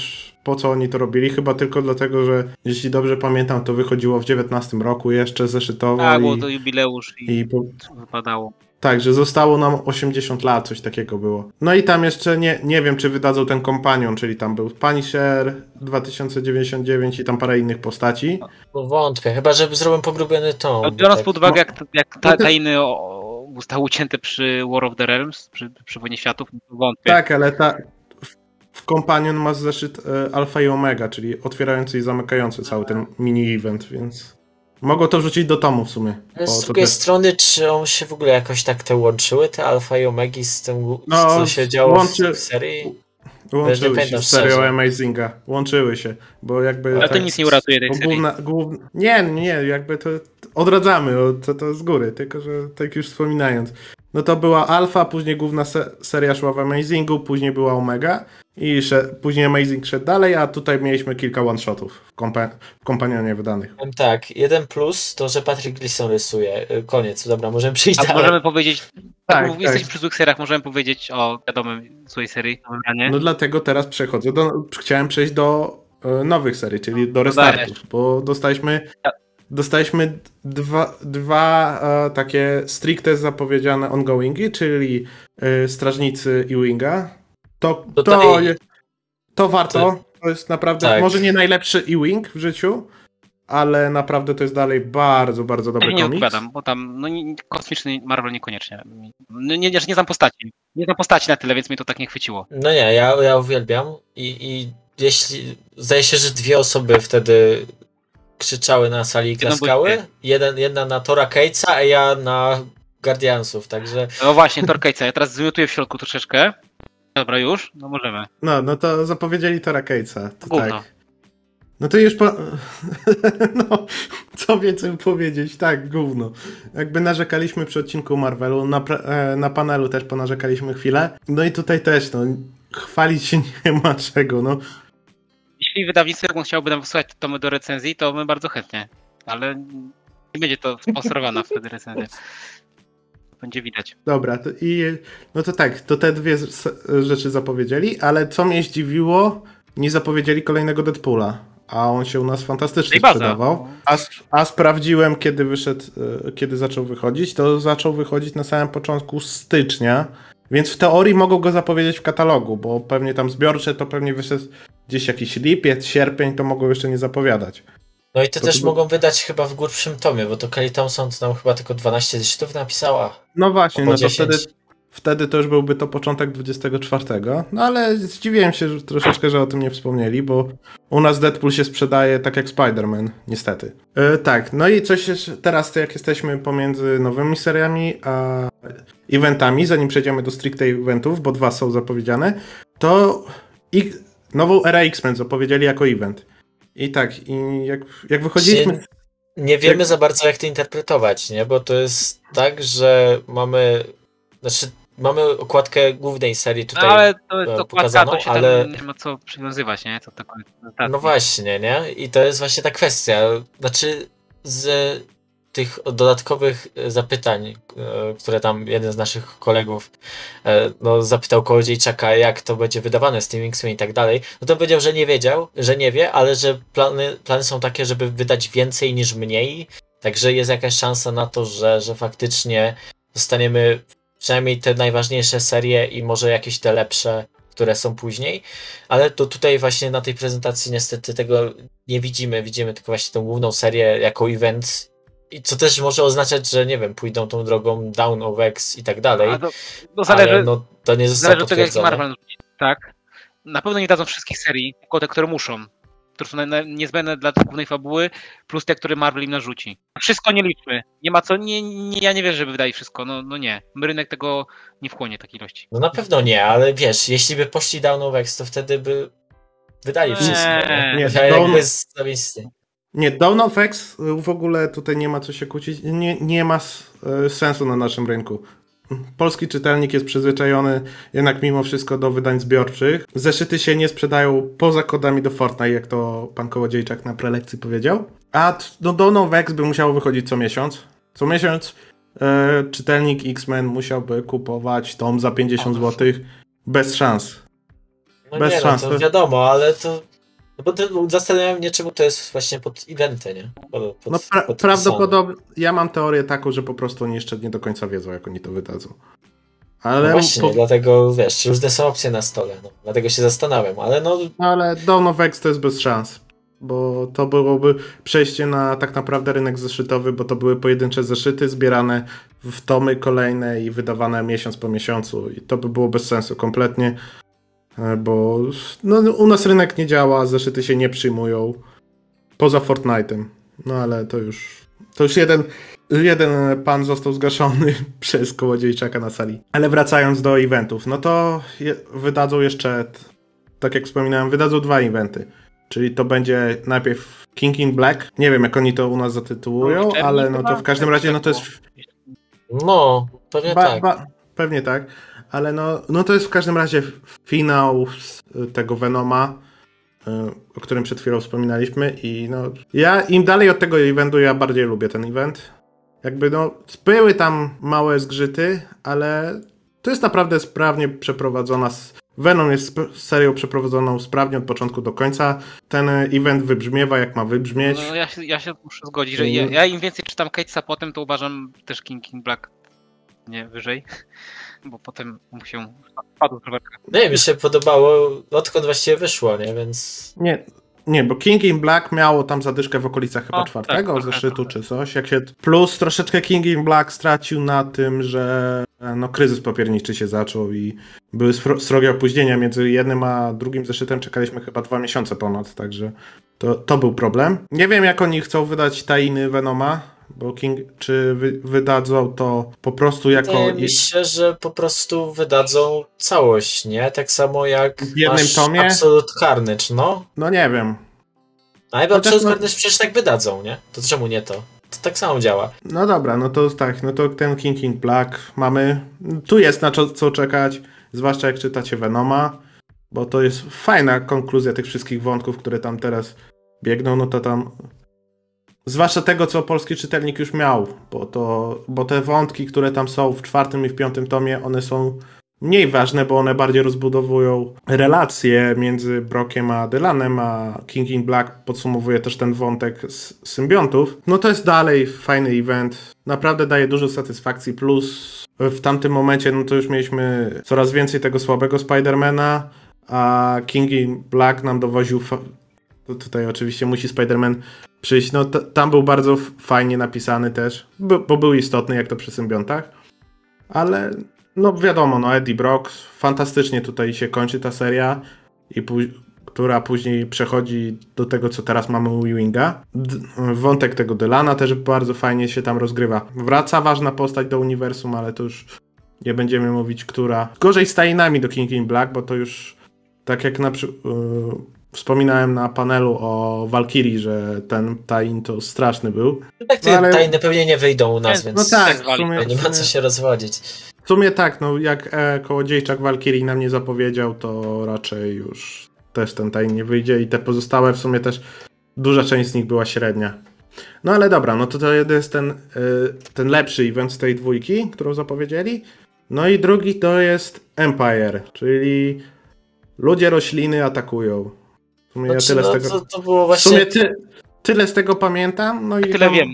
po co oni to robili, chyba tylko dlatego, że jeśli dobrze pamiętam, to wychodziło w 19 roku jeszcze zeszytowo. Tak, i, było to jubileusz i, i po, wypadało. Tak, że zostało nam 80 lat, coś takiego było. No i tam jeszcze nie, nie wiem, czy wydadzą ten kompanion, czyli tam był Punisher 2099 i tam parę innych postaci. No wątpię, chyba że zrobią pogrubiony tom. No, biorąc tak. pod uwagę, jak, jak ta, No tajny został ucięty przy War of the Realms, przy, przy Wojnie Światów, no wątpię. Tak, ale ta, w, w kompanion ma zeszyt e, Alpha i Omega, czyli otwierający i zamykający cały ten mini-event, więc mogą to wrzucić do tomu w sumie. Bo Z to drugiej też- strony, czy on się w ogóle jakoś tak te łączyły, te alfa i omegi z tym, No, co się działo łączy- w serii? Łączyły się pamiętam z serią szczerze. Amazinga. Łączyły się, bo jakby... Ale to tak- nic nie uratuje tej bo serii. główna, główna, Nie, nie, jakby to odradzamy o- to, to z góry, tylko że tak już wspominając. No to była Alpha, później główna se seria szła w Amazingu, później była Omega i później Amazing szedł dalej, a tutaj mieliśmy kilka one-shotów w, kompa w kompanionie wydanych. Powiem Tak, jeden plus to, że Patrick Gleason rysuje. Y, Koniec, dobra, możemy przejść A dalej. możemy powiedzieć, Tak, tak, tak. jesteśmy przy złych seriach, możemy powiedzieć o wiadomym złej serii. No dlatego teraz przechodzę do... Chciałem przejść do e, nowych serii, czyli do restartów, bo dostaliśmy... Dostaliśmy dwa, dwa e, takie stricte zapowiedziane ongoingi, czyli e, Strażnicy i Winga. To, to, to warto. To jest naprawdę, Tak. może nie najlepszy E-Wing w życiu, ale naprawdę to jest dalej bardzo, bardzo Ja dobry się nie komiks. odpowiadam, bo tam no, nie, kosmiczny Marvel niekoniecznie. No, nie, nie, nie znam postaci. Nie znam postaci na tyle, więc mnie to tak nie chwyciło. No nie, ja, ja uwielbiam i, i jeśli... Zdaje się, że dwie osoby wtedy krzyczały na sali i klaskały. bądź Jeden, jedna na Tora Cage'a, a ja na Guardiansów, także... No właśnie, Torkejca, ja teraz zmiotuję w środku troszeczkę. Dobra, już? No możemy. No, no to zapowiedzieli Tora Cage'a. To Gówno. tak. No to już po... no, co więcej powiedzieć, tak, gówno. Jakby narzekaliśmy przy odcinku Marvelu, na, e, na panelu też ponarzekaliśmy chwilę. No i tutaj też, no, chwalić się nie ma czego, no. Jeśli wydawnictwo jakby chciałoby nam wysłać tomy do recenzji, to my bardzo chętnie. Ale nie będzie to sponsorowana wtedy recenzja. Będzie widać. Dobra, to i no to tak, to te dwie rzeczy zapowiedzieli, ale co mnie zdziwiło, nie zapowiedzieli kolejnego Deadpoola, a on się u nas fantastycznie baza. sprzedawał. A, a sprawdziłem, kiedy wyszedł, e, kiedy zaczął wychodzić, to zaczął wychodzić na samym początku stycznia, więc w teorii mogą go zapowiedzieć w katalogu, bo pewnie tam zbiorcze to pewnie wyszedł gdzieś jakiś lipiec, sierpień, to mogą jeszcze nie zapowiadać. No i to To też mogą wydać chyba w grubszym tomie, bo to Kelly Thompson to nam chyba tylko 12 zeszytów napisała. No właśnie, no to 10. wtedy, wtedy to już byłby to początek 24. No ale zdziwiłem się że troszeczkę, że o tym nie wspomnieli, bo u nas Deadpool się sprzedaje tak jak Spider-Man, niestety. E, tak, no i coś jeszcze teraz, jak jesteśmy pomiędzy nowymi seriami a eventami, zanim przejdziemy do stricte eventów, bo dwa są zapowiedziane, to i nową erę X-Men zapowiedzieli jako event. I tak, i jak, jak wychodziliśmy... Nie wiemy Jak- za bardzo, jak to interpretować, nie? Bo to jest tak, że mamy. Znaczy, mamy okładkę głównej serii No tutaj. ale to jest e, okładka, pokazaną, to się ale- tam nie ma co przywiązywać, nie? To tak, tak. No właśnie, nie? I to jest właśnie ta kwestia. Znaczy, z tych dodatkowych e, zapytań, e, które tam jeden z naszych kolegów e, no, zapytał Kołodziejczaka, jak to będzie wydawane z tym X-Men i tak dalej, no to powiedział, że nie wiedział, że nie wie, ale że plany, plany są takie, żeby wydać więcej niż mniej, także jest jakaś szansa na to, że, że faktycznie dostaniemy przynajmniej te najważniejsze serie i może jakieś te lepsze, które są później, ale to tutaj właśnie na tej prezentacji niestety tego nie widzimy, widzimy tylko właśnie tą główną serię jako event i co też może oznaczać, że nie wiem, pójdą tą drogą Down of X i tak dalej, A to, to zależy, ale no to nie zostało zależy od tego, jak. Marvel tak? Na pewno nie dadzą wszystkich serii, tylko te, które muszą. Które są niezbędne dla głównej fabuły, plus te, które Marvel im narzuci. Wszystko nie liczmy. Nie ma co, nie, nie, ja nie wierzę, żeby wydali wszystko. No, no nie. Rynek tego nie wchłonie takiej ilości. No na pewno nie, ale wiesz, jeśli by poszli Down of X, to wtedy by wydali Nie, wszystko. Nie, nie, jest zawisty. Nie, Dawn of X y, w ogóle tutaj nie ma co się kłócić, nie, nie ma y, sensu na naszym rynku. polski czytelnik jest przyzwyczajony jednak mimo wszystko do wydań zbiorczych. Zeszyty się nie sprzedają poza kodami do Fortnite, jak to pan Kołodziejczak na prelekcji powiedział. A t- no, do Novex by musiało wychodzić co miesiąc. Co miesiąc e, czytelnik X-Men musiałby kupować tom za 50 zł bez szans. No Bez nie, szans, no to wiadomo, ale to... No bo to zastanawiam mnie, czemu to jest właśnie pod eventy, nie? Pod, pod, No pra- podpisane. prawdopodobnie, ja mam teorię taką, że po prostu oni jeszcze nie do końca wiedzą, jak oni to wydadzą. Ale, No właśnie, po, dlatego wiesz, różne są opcje na stole, no. dlatego się zastanawiam, ale no ale Dawn of X to jest bez szans, bo to byłoby przejście na tak naprawdę rynek zeszytowy, bo to były pojedyncze zeszyty zbierane w tomy kolejne i wydawane miesiąc po miesiącu i to by było bez sensu kompletnie, bo no, u nas rynek nie działa, zeszyty się nie przyjmują, poza Fortnite'em, no ale to już, to już jeden, jeden pan został zgaszony przez kołodziejczaka na sali. Ale wracając do eventów, no to je, wydadzą jeszcze, tak jak wspominałem, wydadzą dwa eventy. Czyli to będzie najpierw King in Black. Nie wiem, jak oni to u nas zatytułują, Czerni ale no to w każdym razie, no to jest no, pewnie Ba, tak. ba, pewnie tak, ale no, no to jest w każdym razie finał y, tego Venoma, y, o którym przed chwilą wspominaliśmy i no ja im dalej od tego eventu, ja bardziej lubię ten event. Jakby no, były tam małe zgrzyty, ale to jest naprawdę sprawnie przeprowadzona. Venom jest serią przeprowadzoną sprawnie od początku do końca. Ten y, event wybrzmiewa jak ma wybrzmieć. No, ja, się, ja się muszę zgodzić, że ja, ja im więcej czytam Catesa potem, to uważam też King King Black nie wyżej, bo potem mu się spadł trochę. Nie, mi się podobało, odkąd właściwie wyszło, nie, więc... Nie, nie, bo King in Black miało tam zadyszkę w okolicach chyba O, czwartego tak, zeszytu trochę. czy coś. Jak się, plus troszeczkę King in Black stracił na tym, że no, kryzys papierniczy się zaczął i były sro- srogie opóźnienia między jednym a drugim zeszytem. Czekaliśmy chyba dwa miesiące ponad, także to, to był problem. Nie wiem, jak oni chcą wydać tajny Venoma, bo King, czy wy, wydadzą to po prostu jako... Wydaje mi się, że po prostu wydadzą całość, nie? Tak samo jak W jednym tomie? Absolute Carnage, no. No nie wiem. A chyba Chociaż Absolute no- Carnage przecież tak wydadzą, nie? To czemu nie to? To tak samo działa. No dobra, no to tak, no to ten King King Black mamy. Tu jest na co, co czekać, zwłaszcza jak czytacie Venoma, bo to jest fajna konkluzja tych wszystkich wątków, które tam teraz biegną, no to tam. Zwłaszcza tego, co polski czytelnik już miał, bo, to, bo te wątki, które tam są w czwartym i w piątym tomie, one są mniej ważne, bo one bardziej rozbudowują relacje między Brokiem a Dylanem, a King in Black podsumowuje też ten wątek z symbiontów. No to jest dalej fajny event. Naprawdę daje dużo satysfakcji, plus w tamtym momencie no to już mieliśmy coraz więcej tego słabego Spidermana, a King in Black nam dowoził to tutaj oczywiście musi Spider-Man przyjść. No tam był bardzo fajnie napisany też, bo, był istotny jak to przy symbiontach. Ale no wiadomo, no Eddie Brock, fantastycznie tutaj się kończy ta seria, i która później przechodzi do tego, co teraz mamy u Ewinga. Wątek tego Dylana też bardzo fajnie się tam rozgrywa. Wraca ważna postać do uniwersum, ale to już nie będziemy mówić, która. Gorzej z tajnami do King in Black, bo to już tak jak na przykład wspominałem na panelu o Valkyrii, że ten tajn to straszny był. Tak te No, ale- pewnie nie wyjdą u nas, No więc No tak, w sumie, nie ma co się rozwodzić. w sumie tak, no jak e, kołodziejczak Valkyrii nam nie zapowiedział, to raczej już też ten tajn nie wyjdzie i te pozostałe w sumie też duża część z nich była średnia. No ale dobra, no to to jest ten, y, ten lepszy event z tej dwójki, którą zapowiedzieli. No i drugi to jest Empire, czyli ludzie rośliny atakują. W sumie ja Znaczy, tyle no, z tego... to, to było W właśnie... sumie ty, tyle z tego pamiętam. No i Tyle tam- wiem.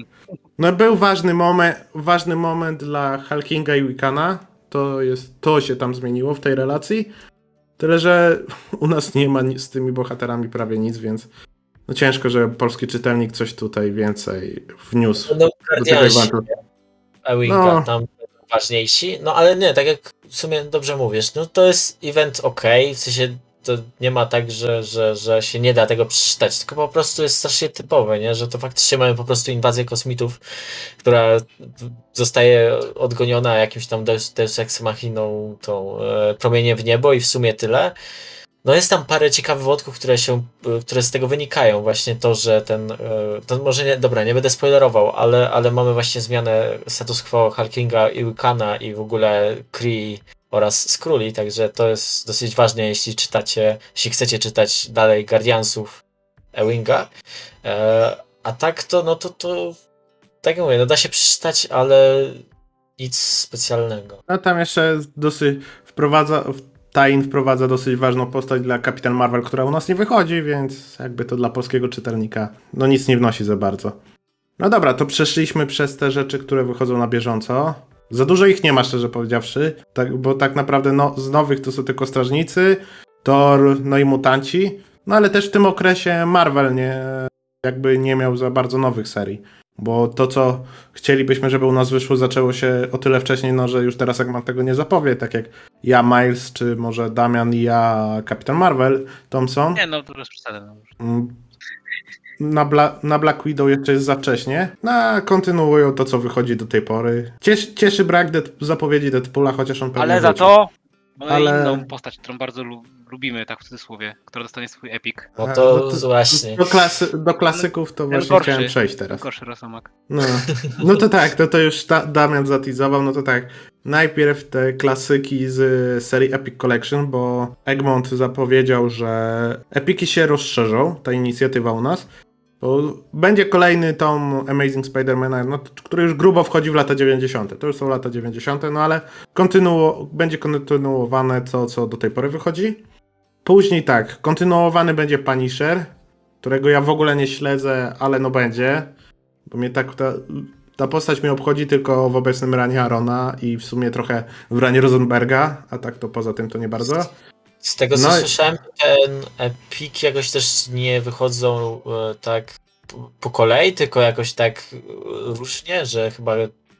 No był ważny moment, ważny moment dla Hulkinga i Wicana. To, jest, to się tam zmieniło w tej relacji. Tyle, że u nas nie ma ni- z tymi bohaterami prawie nic, więc no ciężko, że polski czytelnik coś tutaj więcej wniósł No, do tego Guardiansi, eventu. Ewinga No. tam ważniejsi, no ale nie, tak jak w sumie dobrze mówisz, no to jest event ok, w sensie to nie ma tak, że, że, że się nie da tego przeczytać, tylko po prostu jest strasznie typowe, nie? że to faktycznie mamy po prostu inwazję kosmitów, która zostaje odgoniona jakimś tam Deus, Deus Ex Machiną, tą e, promieniem w niebo i w sumie tyle. no jest tam parę ciekawych wątków, które się, które z tego wynikają. Właśnie to, że ten, e, to może nie, dobra, nie będę spoilerował, ale, ale mamy właśnie zmianę status quo Hulkinga i Wykana i w ogóle Kree oraz Skrulli, także to jest dosyć ważne, jeśli czytacie, jeśli chcecie czytać dalej Guardiansów Ewinga. E, a tak to, no to, to tak jak mówię, no da się przeczytać, ale nic specjalnego. A tam jeszcze dosyć wprowadza, Tain wprowadza dosyć ważną postać dla Kapitan Marvel, która u nas nie wychodzi, więc jakby to dla polskiego czytelnika no nic nie wnosi za bardzo. No dobra, to przeszliśmy przez te rzeczy, które wychodzą na bieżąco. Za dużo ich nie ma, szczerze powiedziawszy, tak, bo tak naprawdę no, z nowych to są tylko Strażnicy, Thor, no i Mutanci, no ale też w tym okresie Marvel nie, jakby nie miał za bardzo nowych serii. Bo to, co chcielibyśmy, żeby u nas wyszło, zaczęło się o tyle wcześniej, no, że już teraz jak mam tego nie zapowie, tak jak ja Miles, czy może Damian i ja Kapitan Marvel, Thompson. Nie, no to już przesadę. Na, Bla na Black Widow jeszcze jest za wcześnie. No, kontynuują to, co wychodzi do tej pory. Cieszy, cieszy brak zapowiedzi Deadpoola, chociaż on pewnie Ale za to mamy Ale- inną postać, którą bardzo lu lubimy, tak w cudzysłowie, która dostanie swój epic. No to, no właśnie. Do, klasy, do klasyków to Ten właśnie gorszy. chciałem przejść teraz. Gorszy rosomak. No, no to tak, to, to już ta, Damian zatizował, no to tak. Najpierw te klasyki z serii Epic Collection, bo Egmont zapowiedział, że Epiki się rozszerzą, ta inicjatywa u nas. Będzie kolejny tom Amazing Spider-Man, no, który już grubo wchodzi w lata 90. To już są lata 90., no ale kontynuo, będzie kontynuowane to, co do tej pory wychodzi. Później tak, kontynuowany będzie Punisher, którego ja w ogóle nie śledzę, ale no będzie. Bo mnie tak ta, ta postać mnie obchodzi tylko w obecnym ranie Arona i w sumie trochę w ranie Rosenberga, a tak to poza tym to nie bardzo. Z tego co No i- słyszałem, ten Epic jakoś też nie wychodzą e, tak po- po kolei, tylko jakoś tak e, różnie, że chyba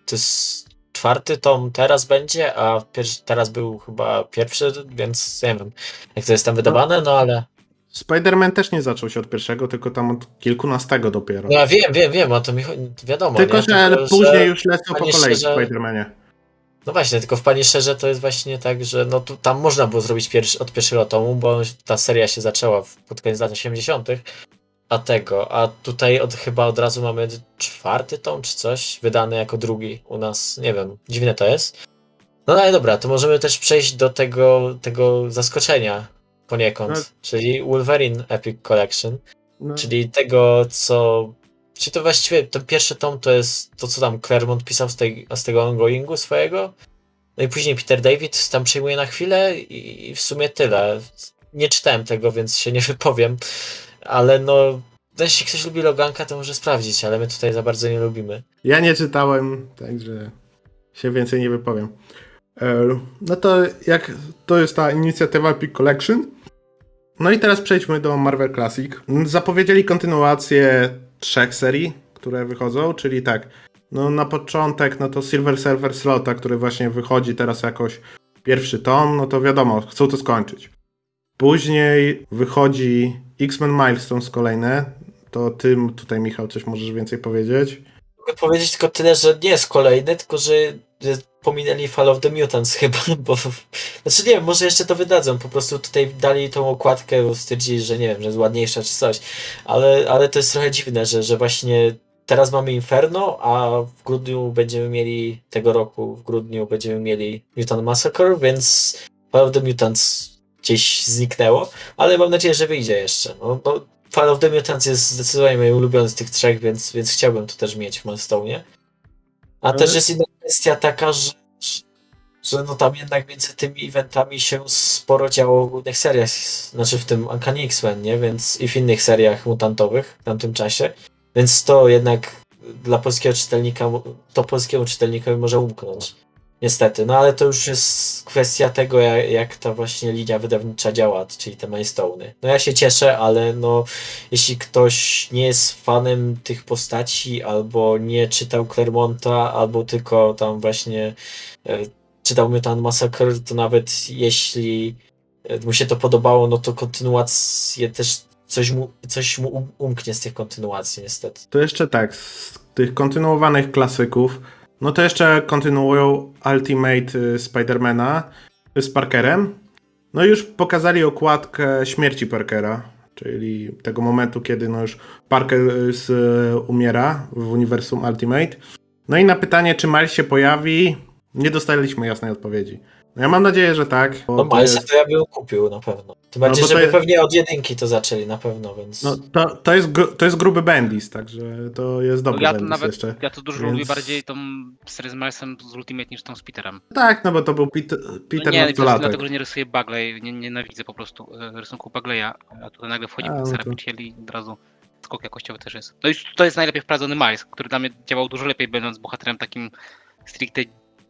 to jest czwarty tom teraz będzie, a pierwszy, teraz był chyba pierwszy, więc nie wiem, jak to jest tam wydawane, no ale... Spider-Man też nie zaczął się od pierwszego, tylko tam od kilkunastego dopiero. No ja wiem, wiem, wiem, o to mi chodzi, wiadomo, tylko, nie? że później już lecą po kolei w szczerze- Spider-Manie. No właśnie, tylko w Punisherze to jest właśnie tak, że no tu, tam można było zrobić pierwszy, od pierwszego tomu, bo ta seria się zaczęła w, pod koniec lat 80., a tego, a tutaj od, chyba od razu mamy czwarty tom czy coś, wydany jako drugi u nas, nie wiem, dziwne to jest. No ale dobra, to możemy też przejść do tego, tego zaskoczenia poniekąd, No. czyli Wolverine Epic Collection, No, czyli tego, co... Czy to właściwie ten pierwszy tom to jest to, co tam Claremont pisał z, tej, z tego ongoingu swojego? No i później Peter David tam przejmuje na chwilę i i w sumie tyle. Nie czytałem tego, więc się nie wypowiem, ale no, jeśli ktoś lubi Loganka, to może sprawdzić, ale my tutaj za bardzo nie lubimy. Ja nie czytałem, także się więcej nie wypowiem. E, No to jak to jest ta inicjatywa Epic Collection. No i teraz przejdźmy do Marvel Classic. Zapowiedzieli kontynuację trzech serii, które wychodzą, czyli tak, no na początek no to Silver Surfer Slota, który właśnie wychodzi teraz jakoś pierwszy tom, no to wiadomo, chcą to skończyć. Później wychodzi X-Men Milestones kolejne, to tym tutaj Michał coś możesz więcej powiedzieć. Mogę powiedzieć tylko tyle, że nie jest kolejny, tylko że pominęli Fall of the Mutants chyba, bo... Znaczy nie wiem, może jeszcze to wydadzą, po prostu tutaj dali tą okładkę, bo stwierdzili, że nie wiem, że jest ładniejsza czy coś, ale, ale to jest trochę dziwne, że, że właśnie teraz mamy Inferno, a w grudniu będziemy mieli, tego roku w grudniu będziemy mieli Mutant Massacre, więc Fall of the Mutants gdzieś zniknęło, ale mam nadzieję, że wyjdzie jeszcze. No, no, Fall of the Mutants jest zdecydowanie mój ulubiony z tych trzech, więc, więc chciałbym to też mieć w Milestone. A też jest inna kwestia taka, że, że no tam jednak między tymi eventami się sporo działo w głównych seriach, znaczy w tym Uncanny X-Men, nie? Więc i w innych seriach mutantowych w tamtym czasie. Więc to jednak dla polskiego czytelnika, to polskiemu czytelnikowi może umknąć. Niestety, no ale to już jest kwestia tego, jak, jak ta właśnie linia wydawnicza działa, czyli te milestone'y. No ja się cieszę, ale no jeśli ktoś nie jest fanem tych postaci, albo nie czytał Clermonta, albo tylko tam właśnie e, czytał Mutant Massacre, to nawet jeśli e, mu się to podobało, no to kontynuacje też coś mu, coś mu um- umknie z tych kontynuacji niestety. To jeszcze tak, z tych kontynuowanych klasyków, no to jeszcze kontynuują Ultimate y, Spidermana z Parkerem. No już pokazali okładkę śmierci Parkera, czyli tego momentu, kiedy no już Parker y, z, umiera w uniwersum Ultimate. No i na pytanie, czy Miles się pojawi, nie dostaliśmy jasnej odpowiedzi. No ja mam nadzieję, że tak. No to Milesa jest- to ja bym kupił na pewno. Tym bardziej, bo to żeby jest- pewnie od jedynki to zaczęli na pewno, więc... No, to, to, jest, gru- to jest gruby Bendis, także to jest dobry No ja to Bendis nawet, jeszcze. ja to dużo Więc- lubię bardziej tą serię z Milesem z Ultimate niż tą z Peterem. Tak, no bo to był Peter, No Peter nie, po prostu nastolatek. dlatego, że nie rysuję Bagley, nie, nienawidzę po prostu e, rysunku Bagleya, a tutaj nagle wchodzi A, no Sarah to- i od razu skok jakościowy też jest. No i to jest najlepiej wprowadzony Miles, który dla mnie działał dużo lepiej, będąc bohaterem takim stricte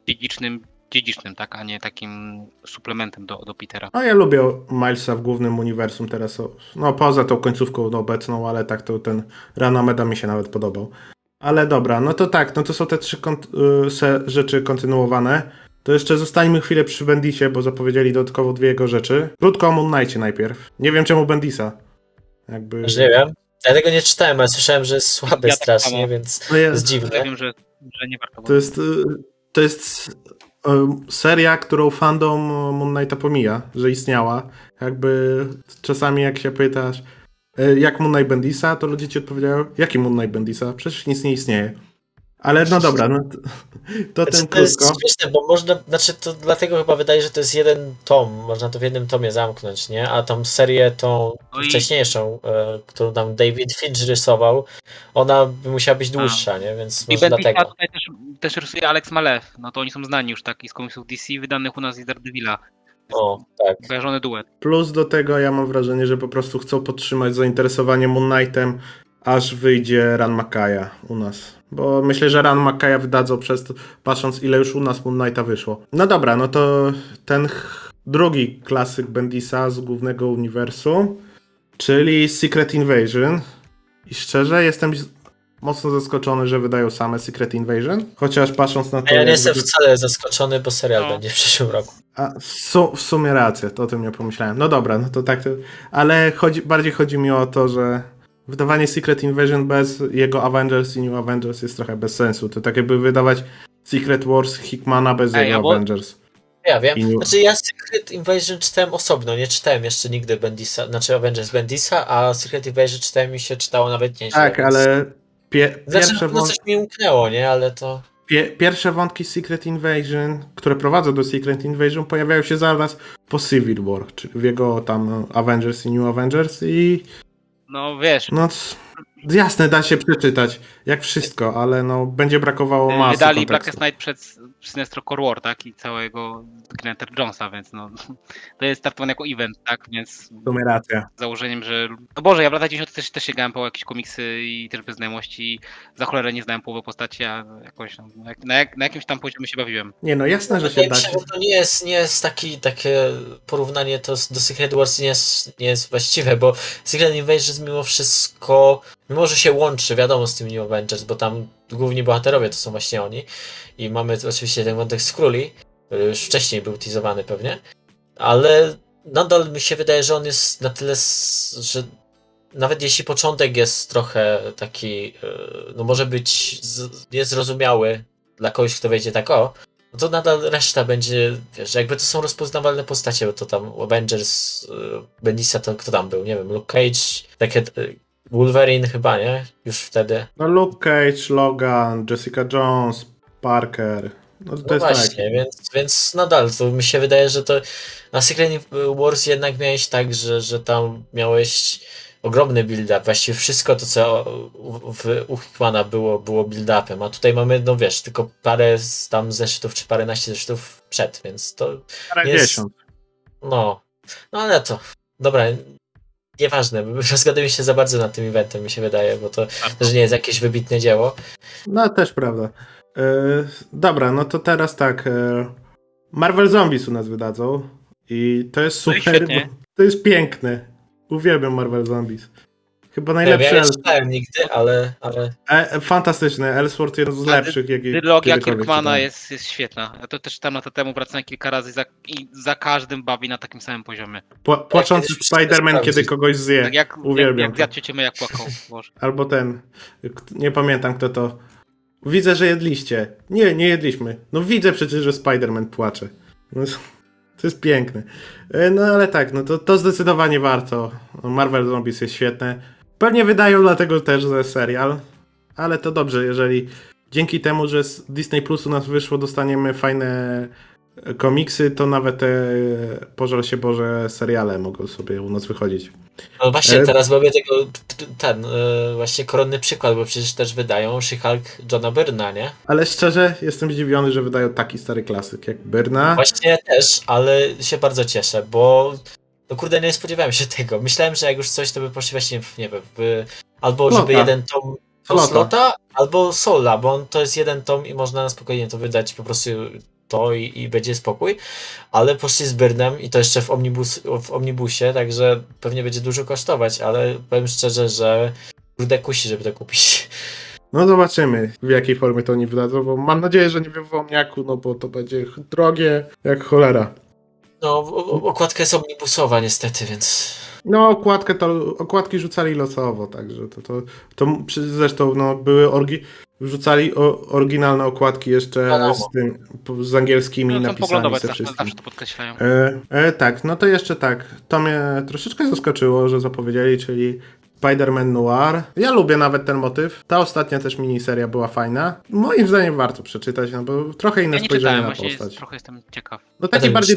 dziedzicznym, dziedzicznym, tak, a nie takim suplementem do, do Petera. No ja lubię Milesa w głównym uniwersum teraz, no poza tą końcówką obecną, ale tak to ten Rana Meda mi się nawet podobał. Ale dobra, no to tak, no to są te trzy kont- y, se- rzeczy kontynuowane. To jeszcze zostańmy chwilę przy Bendisie, bo zapowiedzieli dodatkowo dwie jego rzeczy. Krótko o Moon Knightie najpierw. Nie wiem czemu Bendisa. Jakby... Już nie wiem. Ja tego nie czytałem, ale słyszałem, że jest słaby Ja tak strasznie, samo. więc No to jest, jest dziwne. Ja wiem, że, że nie warto To jest, y, to jest seria, którą fandom Moon Knighta pomija, że istniała. Jakby czasami jak się pytasz, y, jak Moon Knight Bendisa, to ludzie ci odpowiadają, jaki Moon Knight Bendisa? Przecież nic nie istnieje. Ale no dobra, no to, to Znaczy, to jest śmieszne, bo można, znaczy to dlatego chyba wydaje, że to jest jeden tom, można to w jednym tomie zamknąć, nie? A tą serię, tą No i- wcześniejszą, e, którą tam David Finch rysował, ona by musiała być dłuższa, nie? Więc I może Bendisa dlatego. tutaj też, też rysuje Alex Malew, no to oni są znani już tak i z komiksów DC wydanych u nas i Daredevila. O, tak. Kojarzony duet. Plus do tego ja mam wrażenie, że po prostu chcą podtrzymać zainteresowanie Moon Knightem, aż wyjdzie Ran Makaja u nas. Bo myślę, że Ran Makaja wydadzą przez to, patrząc ile już u nas Moon Knighta wyszło. No dobra, no to ten drugi klasyk Bendisa z głównego uniwersum, czyli Secret Invasion. I szczerze jestem mocno zaskoczony, że wydają same Secret Invasion, chociaż patrząc na to... A ja nie jestem wcale zaskoczony, bo serial No. będzie w przyszłym roku. a, w, su- w sumie rację, to o tym nie pomyślałem. No dobra, no to tak, to, ale chodzi, bardziej chodzi mi o to, że wydawanie Secret Invasion bez jego Avengers i New Avengers jest trochę bez sensu. To tak jakby wydawać Secret Wars Hickmana bez Ej, jego a bo- Avengers. Ja wiem. I New- Znaczy ja Secret Invasion czytałem osobno, nie czytałem jeszcze nigdy Bendisa, znaczy Avengers Bendisa, a Secret Invasion czytałem mi się czytało nawet nieźle. Tak, więc- ale pie, Znaczy, pierwsze, no wąt- coś mi umknęło, nie? Ale to... pie, pierwsze wątki Secret Invasion, które prowadzą do Secret Invasion, pojawiają się zaraz po Civil War, czyli w jego tam Avengers i New Avengers i No wiesz, No, jasne, da się przeczytać, jak wszystko, ale no, będzie brakowało masy wydali kontekstu. Blackest Night przed Sinestro Core War, tak? I całego Green Jonesa, więc no to jest traktowane jako event, tak? Więc W sumie racja. z założeniem, że. No Boże, ja w latach 90 też, też sięgałem po jakieś komiksy i też bez znajomości. Za cholerę nie znałem połowy postaci, a jakoś no, na, jak- na, jak, na jakimś tam poziomie się bawiłem. Nie no, jasne, że się da mi się, się. że to nie jest, nie jest taki, takie porównanie to do Secret Wars nie jest, nie jest właściwe, bo Secret Invasion mimo wszystko, mimo że się łączy, wiadomo, z tym New Avengers, bo tam główni bohaterowie to są właśnie oni i mamy oczywiście ten wątek z Króli, który już wcześniej był teasowany pewnie, ale nadal mi się wydaje, że on jest na tyle, że nawet jeśli początek jest trochę taki, e, no może być niezrozumiały dla kogoś, kto wejdzie tak o, no to nadal reszta będzie, wiesz, jakby to są rozpoznawalne postacie, bo to tam Avengers, y, Bendisa to kto tam był, nie wiem, Luke Cage, takie y, Wolverine chyba, nie? Już wtedy. No Luke Cage, Logan, Jessica Jones, Parker. No to No jest właśnie, tak. więc, więc nadal, to mi się wydaje, że to na Secret Wars jednak miałeś tak, że, że tam miałeś ogromny build-up, właściwie wszystko to, co w, u Hickmana było, było build-upem, a tutaj mamy, no wiesz, tylko parę tam zeszytów, czy paręnaście zeszytów przed, więc to Parędziesiąt. No, no ale to. Dobra, nieważne. Rozgadujemy się za bardzo nad tym eventem, mi się wydaje, bo to też nie jest jakieś wybitne dzieło. No też prawda. E, dobra, no to teraz tak. E, Marvel Zombies u nas wydadzą. I to jest No super. bo to jest piękne. Uwielbiam Marvel Zombies. Chyba Ja, ja najlepszy. nie czytałem nigdy, ale, ale e, fantastyczny. Elseworld jeden z lepszych, jaki Dylogia Kirkmana czytałem. jest, jest świetna. Ja to też tam lata temu wracałem kilka razy i za, i za każdym bawi na takim samym poziomie. Pła- Płaczący kiedyś muszę to Spider-Man, kiedy kogoś zje. Tak jak, jak, Uwielbiam jak zjadł ciocię jak płakał. Boże. Albo ten. Nie pamiętam kto to. Widzę, że jedliście. Nie, nie jedliśmy. No widzę przecież, że Spider-Man płacze. No, to To jest piękne. E, No ale tak, no to, to zdecydowanie warto. Marvel Zombies jest świetne. Pewnie wydają dlatego też, że serial. Ale to dobrze, jeżeli dzięki temu, że z Disney Plus u nas wyszło, dostaniemy fajne e, komiksy, to nawet te pożal się Boże seriale mogą sobie u nas wychodzić. No właśnie, E- teraz mamy tego, ten, e, właśnie koronny przykład, bo przecież też wydają She-Hulk Johna Byrna, nie? Ale szczerze, jestem zdziwiony, że wydają taki stary klasyk jak Byrna. Właśnie też, ale się bardzo cieszę, bo no kurde, nie spodziewałem się tego. Myślałem, że jak już coś, to by poszli właśnie w, nie wiem, w, albo żeby Slota. jeden tom Slota. slota, albo sola, bo on to jest jeden tom i można na spokojnie to wydać po prostu to i, i będzie spokój, ale poszli z Byrnem i to jeszcze w, omnibus, w omnibusie, także pewnie będzie dużo kosztować, ale powiem szczerze, że kurde kusi, żeby to kupić. No zobaczymy, w jakiej formie to oni wydadzą, bo mam nadzieję, że nie w Womniaku, no bo to będzie drogie jak cholera. No, okładka jest omnibusowa niestety, więc... No, okładkę to, okładki rzucali losowo, także to, to, to zresztą no, były orgi, wrzucali o, oryginalne okładki jeszcze Wiadomo. z tym, z angielskimi No, napisami ze wszystkim. zawsze to podkreślają. E, e, tak, no to jeszcze tak. To mnie troszeczkę zaskoczyło, że zapowiedzieli, czyli Spider-Man Noir. Ja lubię nawet ten motyw. Ta ostatnia też miniseria była fajna. Moim zdaniem warto przeczytać, no bo trochę inne Ja nie spojrzenie czytałem, na właśnie jest, postać. trochę jestem ciekaw. No taki bardziej,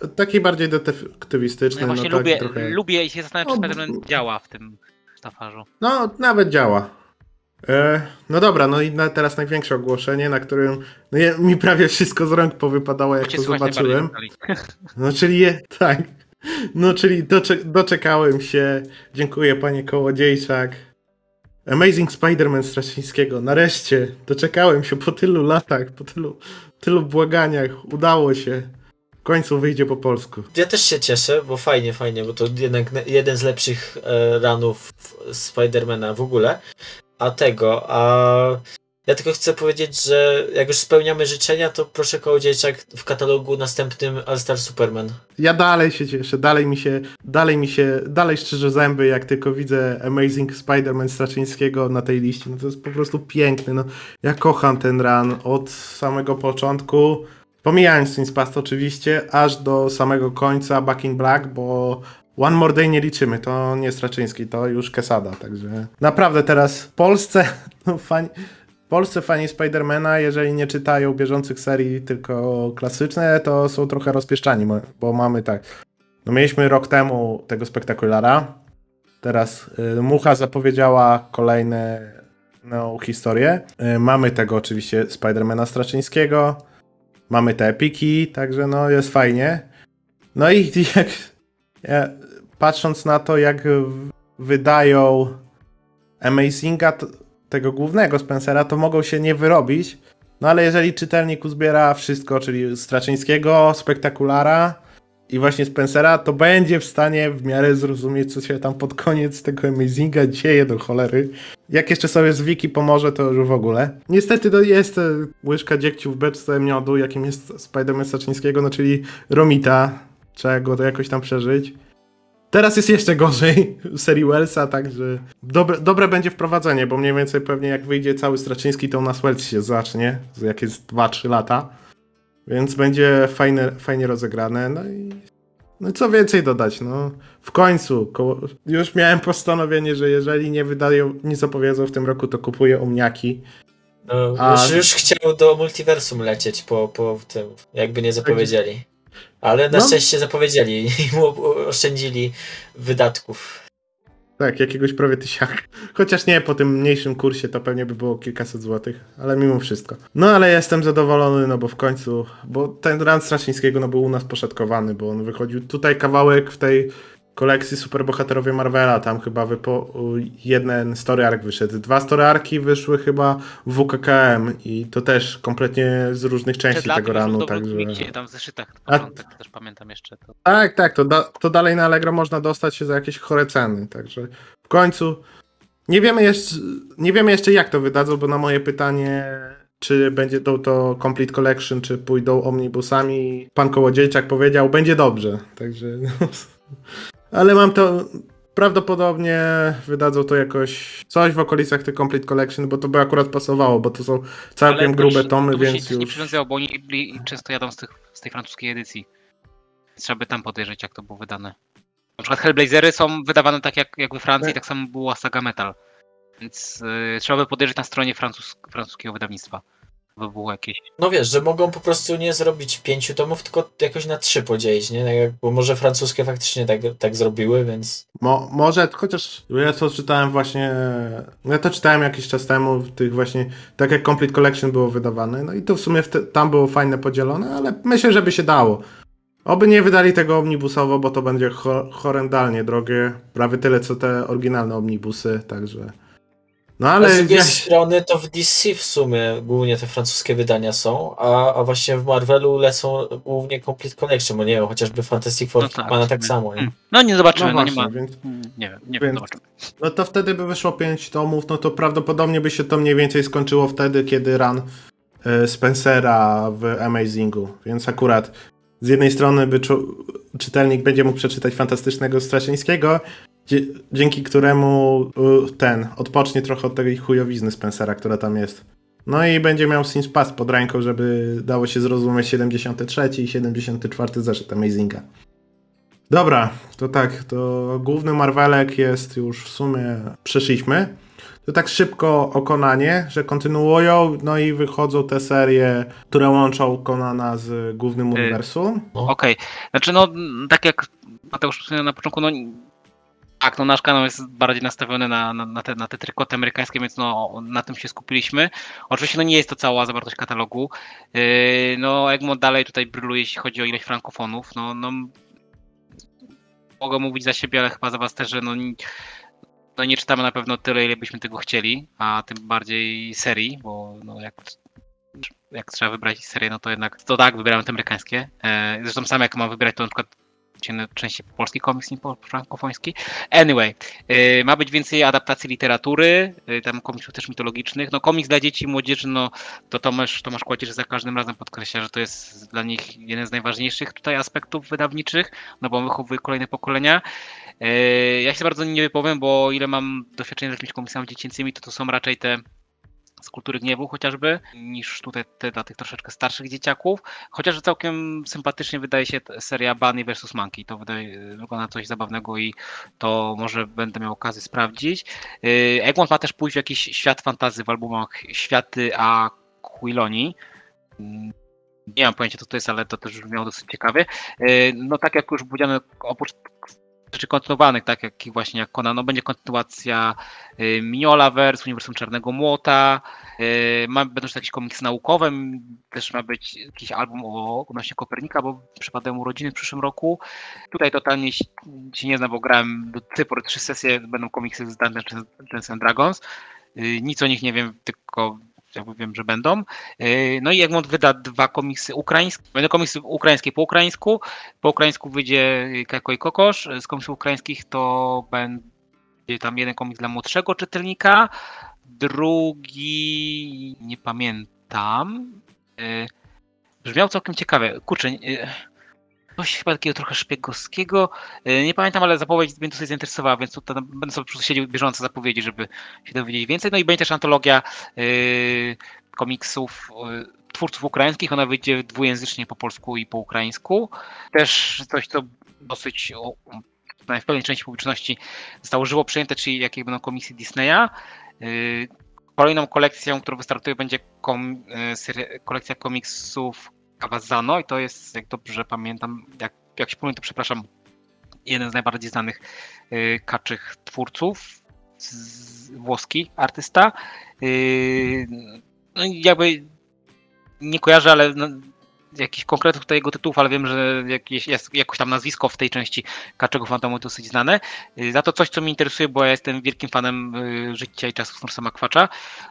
czytałem. taki bardziej No detektywistyczny. ja No, właśnie tak, lubię, trochę... lubię i się zastanawiam, czy No, Spider-Man działa w tym sztafarzu. No, nawet działa. E, no dobra, no i na, teraz największe ogłoszenie, na którym no, ja, mi prawie wszystko z rąk powypadało, jak cię to zobaczyłem. No czyli je, tak. No czyli docze, doczekałem się. Dziękuję panie Kołodziejczak. Amazing Spider-Man Straczyńskiego. Nareszcie doczekałem się po tylu latach, po tylu, tylu błaganiach. Udało się. W końcu wyjdzie po polsku. Ja też się cieszę, bo fajnie, fajnie, bo to jednak na- jeden z lepszych e, ranów Spidermana w ogóle. A tego, a ja tylko chcę powiedzieć, że jak już spełniamy życzenia, to proszę Kołodziejczak w katalogu następnym All Star Superman. Ja dalej się cieszę, dalej mi się, dalej mi się, dalej szczerze zęby, jak tylko widzę Amazing Spider-Man Straczyńskiego na tej liście. No to jest po prostu piękny. No, ja kocham ten run od samego początku, pomijając Twin Past oczywiście, aż do samego końca Back in Black, bo One More Day nie liczymy, to nie Straczyński, to już Quesada, także naprawdę teraz w Polsce no, fani, w Polsce fani Spidermana, jeżeli nie czytają bieżących serii, tylko klasyczne, to są trochę rozpieszczani, bo mamy tak. No mieliśmy rok temu tego spektakulara. Teraz y, Mucha zapowiedziała kolejne no, historię. Y, mamy tego oczywiście Spidermana Straczyńskiego. Mamy te epiki, także no jest fajnie. No i jak ja, patrząc na to, jak wydają Amazinga, tego głównego Spencera, to mogą się nie wyrobić. No ale jeżeli czytelnik uzbiera wszystko, czyli Straczyńskiego, Spektakulara i właśnie Spencera, to będzie w stanie w miarę zrozumieć, co się tam pod koniec tego Amazinga dzieje do cholery. Jak jeszcze sobie z Wiki pomoże, to już w ogóle. Niestety to jest e, łyżka dziegciu w beczce miodu, jakim jest Spider-Man Straczyńskiego, no czyli Romita. Trzeba go to jakoś tam przeżyć. Teraz jest jeszcze gorzej w serii Wellsa, także dobre, dobre będzie wprowadzenie, bo mniej więcej pewnie jak wyjdzie cały Straczyński, to u nas Wells się zacznie, za jakieś 2-3 lata. Więc będzie fajne, fajnie rozegrane. No i no co więcej dodać, no w końcu koło, już miałem postanowienie, że jeżeli nie wydają, nie zapowiedzą w tym roku, to kupuję omniaki. No, A- już, już chciał do multiversum lecieć po, po tym, jakby nie zapowiedzieli. Ale na No. szczęście zapowiedzieli i mu oszczędzili wydatków. Tak, jakiegoś prawie tysiaka. Chociaż nie, po tym mniejszym kursie to pewnie by było kilkaset złotych, ale mimo wszystko. No ale jestem zadowolony, no bo w końcu, bo ten run Straczyńskiego no, był u nas poszatkowany, bo on wychodził tutaj kawałek w tej kolekcji Superbohaterowie Marvela, tam chyba wypo, jeden story arc wyszedł. Dwa story arki wyszły chyba w WKKM i to też kompletnie z różnych części Przed tego ranu, także... tam w zeszytach A- początek, też pamiętam jeszcze to. Tak, tak, to, da, to dalej na Allegro można dostać się za jakieś chore ceny, także w końcu nie wiemy jeszcze, nie wiemy jeszcze jak to wydadzą, bo na moje pytanie czy będzie to, to Complete Collection, czy pójdą omnibusami, pan Kołodziejczak powiedział, będzie dobrze, także no, ale mam to prawdopodobnie wydadzą to jakoś coś w okolicach tych Complete Collection, bo to by akurat pasowało, bo to są całkiem Ale grube tomy, to by się więc też nie już... przywiązywało, bo oni byli, często jadą z, tych, z tej francuskiej edycji. Trzeba by tam podejrzeć, jak to było wydane. Na przykład Hellblazery są wydawane tak jak, jak we Francji, Nie. tak samo była saga Metal. Więc y, trzeba by podejrzeć na stronie francus francuskiego wydawnictwa. By było jakieś. No wiesz, że mogą po prostu nie zrobić pięciu tomów, tylko jakoś na trzy podzielić, nie? Tak jak, bo może francuskie faktycznie tak, tak zrobiły, więc... Mo, może, chociaż ja to czytałem właśnie, ja to czytałem jakiś czas temu, w tych właśnie, tak jak Complete Collection było wydawane, no i to w sumie w te, tam było fajne podzielone, ale myślę, że by się dało. Oby nie wydali tego omnibusowo, bo to będzie ho horrendalnie drogie, prawie tyle co te oryginalne omnibusy, także... No Ale z drugiej ja- strony to w DC w sumie głównie te francuskie wydania są, a, a właśnie w Marvelu lecą głównie Complete Collection, bo nie wiem, chociażby Fantastic Four No tak, tak samo, nie? Hmm. No nie zobaczymy, no no, nie ma. więc... Mm, Nie wiem, nie Więc- wiem, zobaczymy. No to wtedy by wyszło 5 tomów, no to prawdopodobnie by się to mniej więcej skończyło wtedy, kiedy run e, Spencera w Amazingu. Więc akurat z jednej strony by czu- czytelnik będzie mógł przeczytać Fantastycznego Straszyńskiego, dzięki któremu e, ten odpocznie trochę od tej chujowizny Spencera, która tam jest. No i będzie miał Sims Pass pod ręką, żeby dało się zrozumieć 73 i 74 zeszyt Amazinga. Dobra, to tak, to główny Marvelek jest już w sumie przeszliśmy. To tak szybko o Konanie, że kontynuują, no i wychodzą te serie, które łączą Konana z głównym uniwersum. Okej, znaczy no, tak jak Mateusz wspomniał na początku, no tak, no nasz kanał jest bardziej nastawiony na, na, na, te, na te trykoty amerykańskie, więc no na tym się skupiliśmy. Oczywiście no nie jest to cała zawartość katalogu. Yy, no Egmont dalej tutaj bryluje, jeśli chodzi o ilość frankofonów. No, no mogę mówić za siebie, ale chyba za was też, że no, no nie czytamy na pewno tyle, ile byśmy tego chcieli, a tym bardziej serii, bo no jak jak trzeba wybrać serię, no to jednak to tak, wybierałem te amerykańskie. E, zresztą sam jak mam wybrać, to na przykład cię- częściej polski komiks niż po- frankofoński. Anyway, e, ma być więcej adaptacji literatury, e, tam komiksów też mitologicznych. No komiks dla dzieci i młodzieży, no to Tomasz, Tomasz Kładzierz za każdym razem podkreśla, że to jest dla nich jeden z najważniejszych tutaj aspektów wydawniczych, no bo wychowuje kolejne pokolenia. E, Ja się bardzo nie wypowiem, bo ile mam doświadczenie z jakimiś komiksami dziecięcymi, to to są raczej te z kultury gniewu chociażby, niż tutaj te dla tych troszeczkę starszych dzieciaków. Chociaż całkiem sympatycznie wydaje się seria Bunny vs. Monkey. To wydaje, wygląda coś zabawnego i to może będę miał okazję sprawdzić. Yy, Egmont ma też pójść w jakiś świat fantazy w albumach Światy a Quiloni. Mm, Nie mam pojęcia, co to jest, ale to też brzmiało dosyć ciekawie. Yy, No tak jak już powiedziano, oprócz rzeczy kontynuowanych, tak jak właśnie jak Conan, no będzie kontynuacja y, Mignolaverse, Uniwersum Czarnego Młota, y, będą też jakieś komiksy naukowe, też ma być jakiś album o odnośnie Kopernika, bo przypadają urodziny w przyszłym roku. Tutaj totalnie się, nie znam, bo grałem do pory trzy sesje, będą komiksy z Dungeons and Dragons. Y, Nic o nich nie wiem, tylko jakby wiem, że będą. Y, No i Egmont wyda dwa komiksy ukraińskie. Będą komiksy ukraińskie po ukraińsku. Po ukraińsku wyjdzie Kako i Kokosz. Z komiksów ukraińskich to będzie tam jeden komiks dla młodszego czytelnika, drugi nie pamiętam. Y, Brzmiał całkiem ciekawe. Kurczę, coś chyba takiego trochę szpiegowskiego. Y, Nie pamiętam, ale zapowiedź mnie dosyć zainteresowała, więc tutaj będę sobie po prostu siedział bieżąco zapowiedzi, żeby się dowiedzieć więcej. No i będzie też antologia y, komiksów y, twórców ukraińskich. Ona wyjdzie dwujęzycznie po polsku i po ukraińsku. Też coś, co dosyć w pewnej części publiczności zostało żywo przyjęte, czyli jakie będą komiksy Disneya. Kolejną kolekcją, którą wystartuje, będzie kom, kolekcja komiksów Kawazano i to jest, jak dobrze pamiętam, jak, jak się to przepraszam, jeden z najbardziej znanych y, kaczych twórców, z, włoski artysta. Y, no jakby nie kojarzę, ale no, jakichś konkretów tutaj jego tytułów, ale wiem, że jakieś, jest jakoś tam nazwisko w tej części Kaczego Fantomu dosyć znane. Y, Za to coś, co mnie interesuje, bo ja jestem wielkim fanem y, życia i czasów Snorsa Makwacza.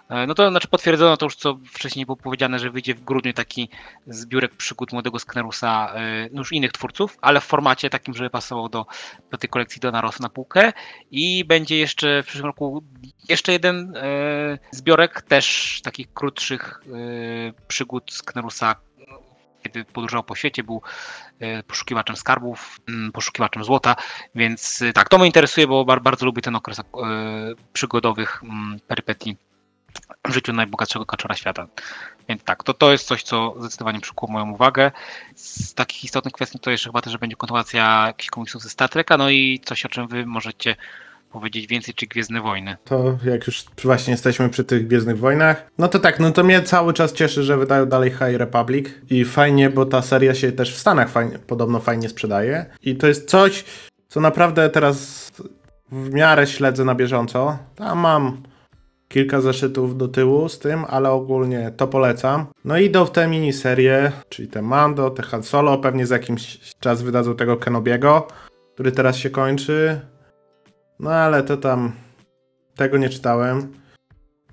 E, No to znaczy potwierdzono to już, co wcześniej było powiedziane, że wyjdzie w grudniu taki zbiórek przygód młodego Sknerusa, y, no już innych twórców, ale w formacie takim, żeby pasował do, do tej kolekcji Dona Ross na półkę. I będzie jeszcze w przyszłym roku jeszcze jeden zbiorek też takich krótszych przygód Sknerusa, kiedy podróżował po świecie, był e, poszukiwaczem skarbów, mm, poszukiwaczem złota, więc e, tak, to mnie interesuje, bo bar, bardzo lubię ten okres e, przygodowych mm, perypetii w życiu najbogatszego kaczora świata. Więc tak, to, to jest coś, co zdecydowanie przykuło moją uwagę. Z takich istotnych kwestii to jeszcze chyba też, że będzie kontynuacja jakichś komiksów ze Star Treka, no i coś, o czym wy możecie powiedzieć więcej, czy Gwiezdne Wojny. To jak już właśnie jesteśmy przy tych Gwiezdnych Wojnach, no to tak, no to mnie cały czas cieszy, że wydają dalej High Republic i fajnie, bo ta seria się też w Stanach fajnie, podobno fajnie sprzedaje i to jest coś, co naprawdę teraz w miarę śledzę na bieżąco. Tam mam kilka zeszytów do tyłu z tym, ale ogólnie to polecam. No i idą w te miniserie, czyli te Mando, te Han Solo, pewnie za jakiś czas wydadzą tego Kenobiego, który teraz się kończy. No ale to tam tego nie czytałem.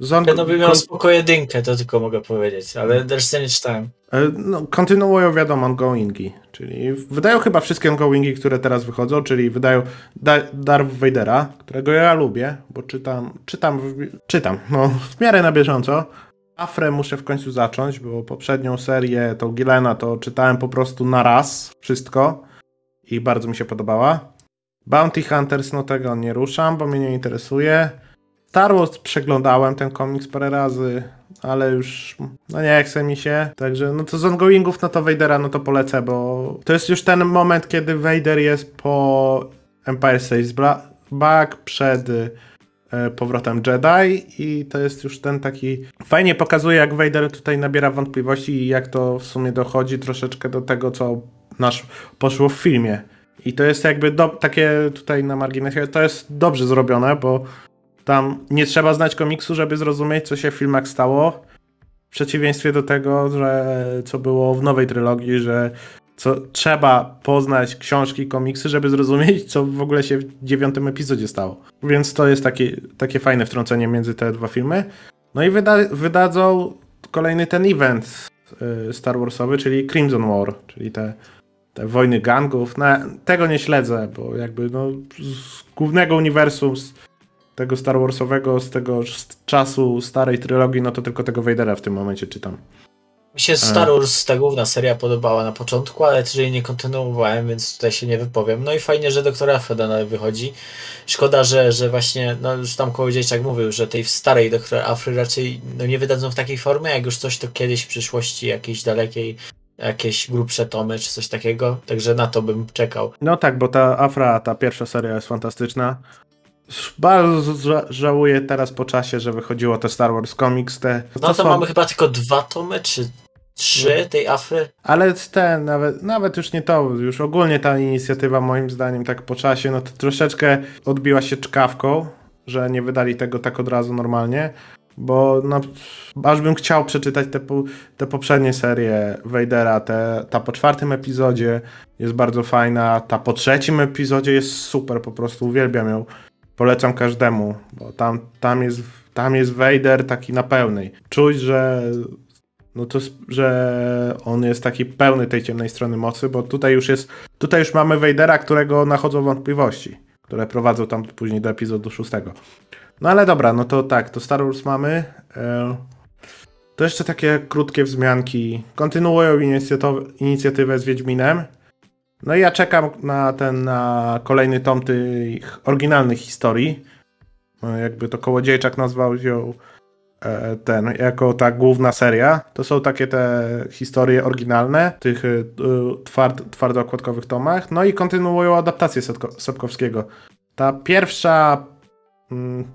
Zon- No by miał spoko jedynkę, to tylko mogę powiedzieć, ale resztę nie czytałem. E, No, kontynuują wiadomo ongoingi, czyli wydają chyba wszystkie ongoingi, które teraz wychodzą, czyli wydają da- Darth Vadera, którego ja lubię, bo czytam, czytam, w- czytam, no w miarę na bieżąco. Afrę muszę w końcu zacząć, bo poprzednią serię, tą Gilena, to czytałem po prostu na raz, wszystko i bardzo mi się podobała. Bounty Hunters, no tego nie ruszam, bo mnie nie interesuje. Star Wars przeglądałem ten komiks parę razy, ale już no nie chce mi się. Także no to z ongoingów, no to Vadera, no to polecę, bo to jest już ten moment, kiedy Vader jest po Empire Bla- Back, przed e, powrotem Jedi i to jest już ten taki... Fajnie pokazuje, jak Vader tutaj nabiera wątpliwości i jak to w sumie dochodzi troszeczkę do tego, co nasz poszło w filmie. I to jest jakby do, takie tutaj na marginesie, to jest dobrze zrobione, bo tam nie trzeba znać komiksu, żeby zrozumieć, co się w filmach stało. W przeciwieństwie do tego, że co było w nowej trylogii, że co, trzeba poznać książki, komiksy, żeby zrozumieć, co w ogóle się w dziewiątym epizodzie stało. Więc to jest takie, takie fajne wtrącenie między te dwa filmy. No i wyda, wydadzą kolejny ten event y, Star Warsowy, czyli Crimson War, czyli te, te wojny gangów. No, tego nie śledzę, bo jakby no, z głównego uniwersum, z tego Star Warsowego, z tego z czasu starej trylogii, no to tylko tego Vadera w tym momencie czytam. Mi się Star Wars, ta główna seria podobała na początku, ale też jej nie kontynuowałem, więc tutaj się nie wypowiem. No i fajnie, że doktor Afreda dalej wychodzi. Szkoda, że, że właśnie, no już tam Kołodziejczak mówił, że tej starej doktor Afry raczej no, nie wydadzą w takiej formie, jak już coś to kiedyś w przyszłości jakiejś dalekiej, jakieś grubsze tomy czy coś takiego, także na to bym czekał. No tak, bo ta Afra, ta pierwsza seria jest fantastyczna. Bardzo ża- żałuję teraz po czasie, że wychodziło te Star Wars Comics, te... No to są- mamy chyba tylko dwa tomy, czy trzy tej Afry. Ale ten, nawet, nawet już nie to, już ogólnie ta inicjatywa moim zdaniem tak po czasie, no to troszeczkę odbiła się czkawką, że nie wydali tego tak od razu normalnie, bo no, aż bym chciał przeczytać te, te poprzednie serie Vadera, te, ta po czwartym epizodzie jest bardzo fajna, ta po trzecim epizodzie jest super, po prostu uwielbiam ją. Polecam każdemu, bo tam, tam, jest, tam jest Vader taki na pełnej. Czuć, że no to, że on jest taki pełny tej ciemnej strony mocy, bo tutaj już jest, tutaj już mamy Vadera, którego nachodzą wątpliwości, które prowadzą tam później do epizodu szóstego. No ale dobra, no to tak, to Star Wars mamy. E, To jeszcze takie krótkie wzmianki. Kontynuują inicjatywę z Wiedźminem. No i ja czekam na ten, na kolejny tom tych oryginalnych historii. No, Jakby to Kołodziejczak nazwał ją e, ten, jako ta główna seria. To są takie te historie oryginalne w tych y, tward, twardookładkowych tomach. No i kontynuują adaptację Sapkowskiego. Ta pierwsza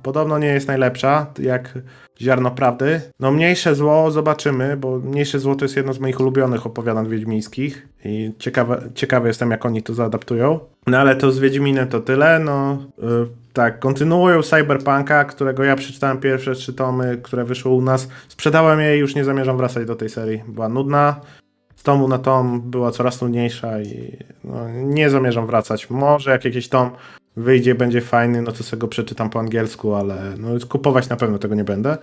podobno nie jest najlepsza, jak ziarno prawdy. No mniejsze zło zobaczymy, bo mniejsze zło to jest jedno z moich ulubionych opowiadań wiedźmińskich i ciekawe, ciekawy jestem jak oni to zaadaptują. No ale to z Wiedźminem to tyle, no y, tak, kontynuują Cyberpunka, którego ja przeczytałem pierwsze trzy tomy, które wyszły u nas. Sprzedałem je i już nie zamierzam wracać do tej serii. Była nudna, z tomu na tom była coraz nudniejsza i no, nie zamierzam wracać. Może jak jakiś tom wyjdzie, będzie fajny, no to sobie go przeczytam po angielsku, ale no, kupować na pewno tego nie będę.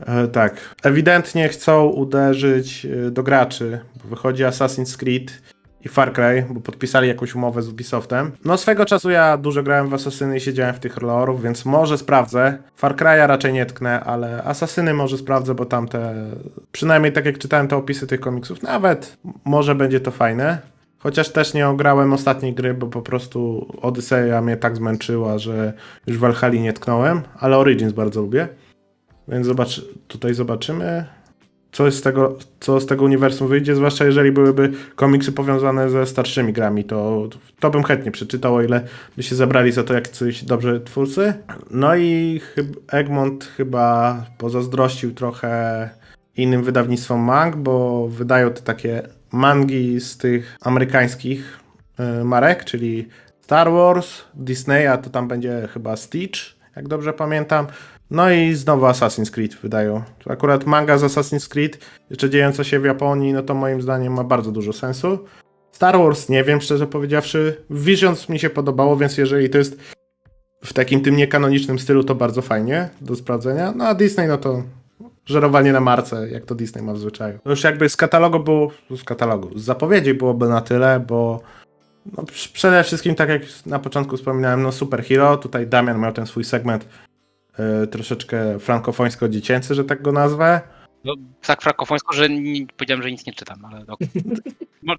E, tak, ewidentnie chcą uderzyć e, do graczy, bo wychodzi Assassin's Creed i Far Cry, bo podpisali jakąś umowę z Ubisoftem. No swego czasu ja dużo grałem w Asasyny i siedziałem w tych lorów, więc może sprawdzę. Far Cry'a raczej nie tknę, ale Asasyny może sprawdzę, bo tamte, przynajmniej tak jak czytałem te opisy tych komiksów, nawet może będzie to fajne. Chociaż też nie ograłem ostatniej gry, bo po prostu Odyseja mnie tak zmęczyła, że już w Valhalla nie tknąłem, ale Origins bardzo lubię. Więc zobacz, tutaj zobaczymy, co z, tego, co z tego uniwersum wyjdzie, zwłaszcza jeżeli byłyby komiksy powiązane ze starszymi grami, to, to bym chętnie przeczytał, o ile by się zabrali za to jak coś dobrze twórcy. No i Egmont chyba pozazdrościł trochę innym wydawnictwom mang, bo wydają te takie mangi z tych amerykańskich y, marek, czyli Star Wars, Disneya, to tam będzie chyba Stitch, jak dobrze pamiętam. No i znowu Assassin's Creed wydają. Akurat manga z Assassin's Creed, jeszcze dziejąca się w Japonii, no to moim zdaniem ma bardzo dużo sensu. Star Wars nie wiem, szczerze powiedziawszy. Visions mi się podobało, więc jeżeli to jest w takim tym niekanonicznym stylu, to bardzo fajnie do sprawdzenia. No a Disney, no to żerowanie na marce, jak to Disney ma w zwyczaju. To już jakby z katalogu było, z katalogu, z zapowiedzi byłoby na tyle, bo no, przede wszystkim, tak jak na początku wspominałem, no superhero, tutaj Damian miał ten swój segment y, troszeczkę frankofońsko-dziecięcy, że tak go nazwę. No, tak frankofońsko, że nie, powiedziałem, że nic nie czytam, ale no, no,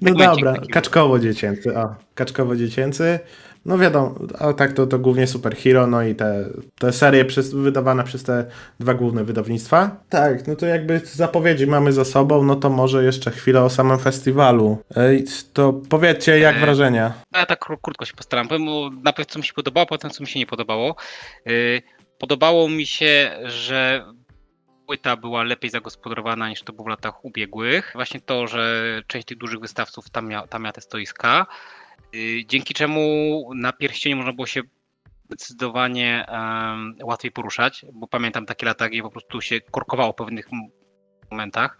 no dobra, kaczkowo-dziecięcy, o, kaczkowo-dziecięcy. No wiadomo, a tak to, to głównie Superhero, no i te, te serie przez, wydawane przez te dwa główne wydawnictwa. Tak, no to jakby zapowiedzi mamy za sobą, no to może jeszcze chwilę o samym festiwalu. Ej, to powiedzcie, jak e, wrażenia? Ja tak krótko się postaram, bo najpierw co mi się podobało, potem co mi się nie podobało. E, podobało mi się, że płyta była lepiej zagospodarowana niż to było w latach ubiegłych. Właśnie to, że część tych dużych wystawców tam, mia, tam miała te stoiska. Y, dzięki czemu na pierścieniu można było się zdecydowanie łatwiej poruszać, bo pamiętam takie lata, gdzie po prostu się korkowało w pewnych momentach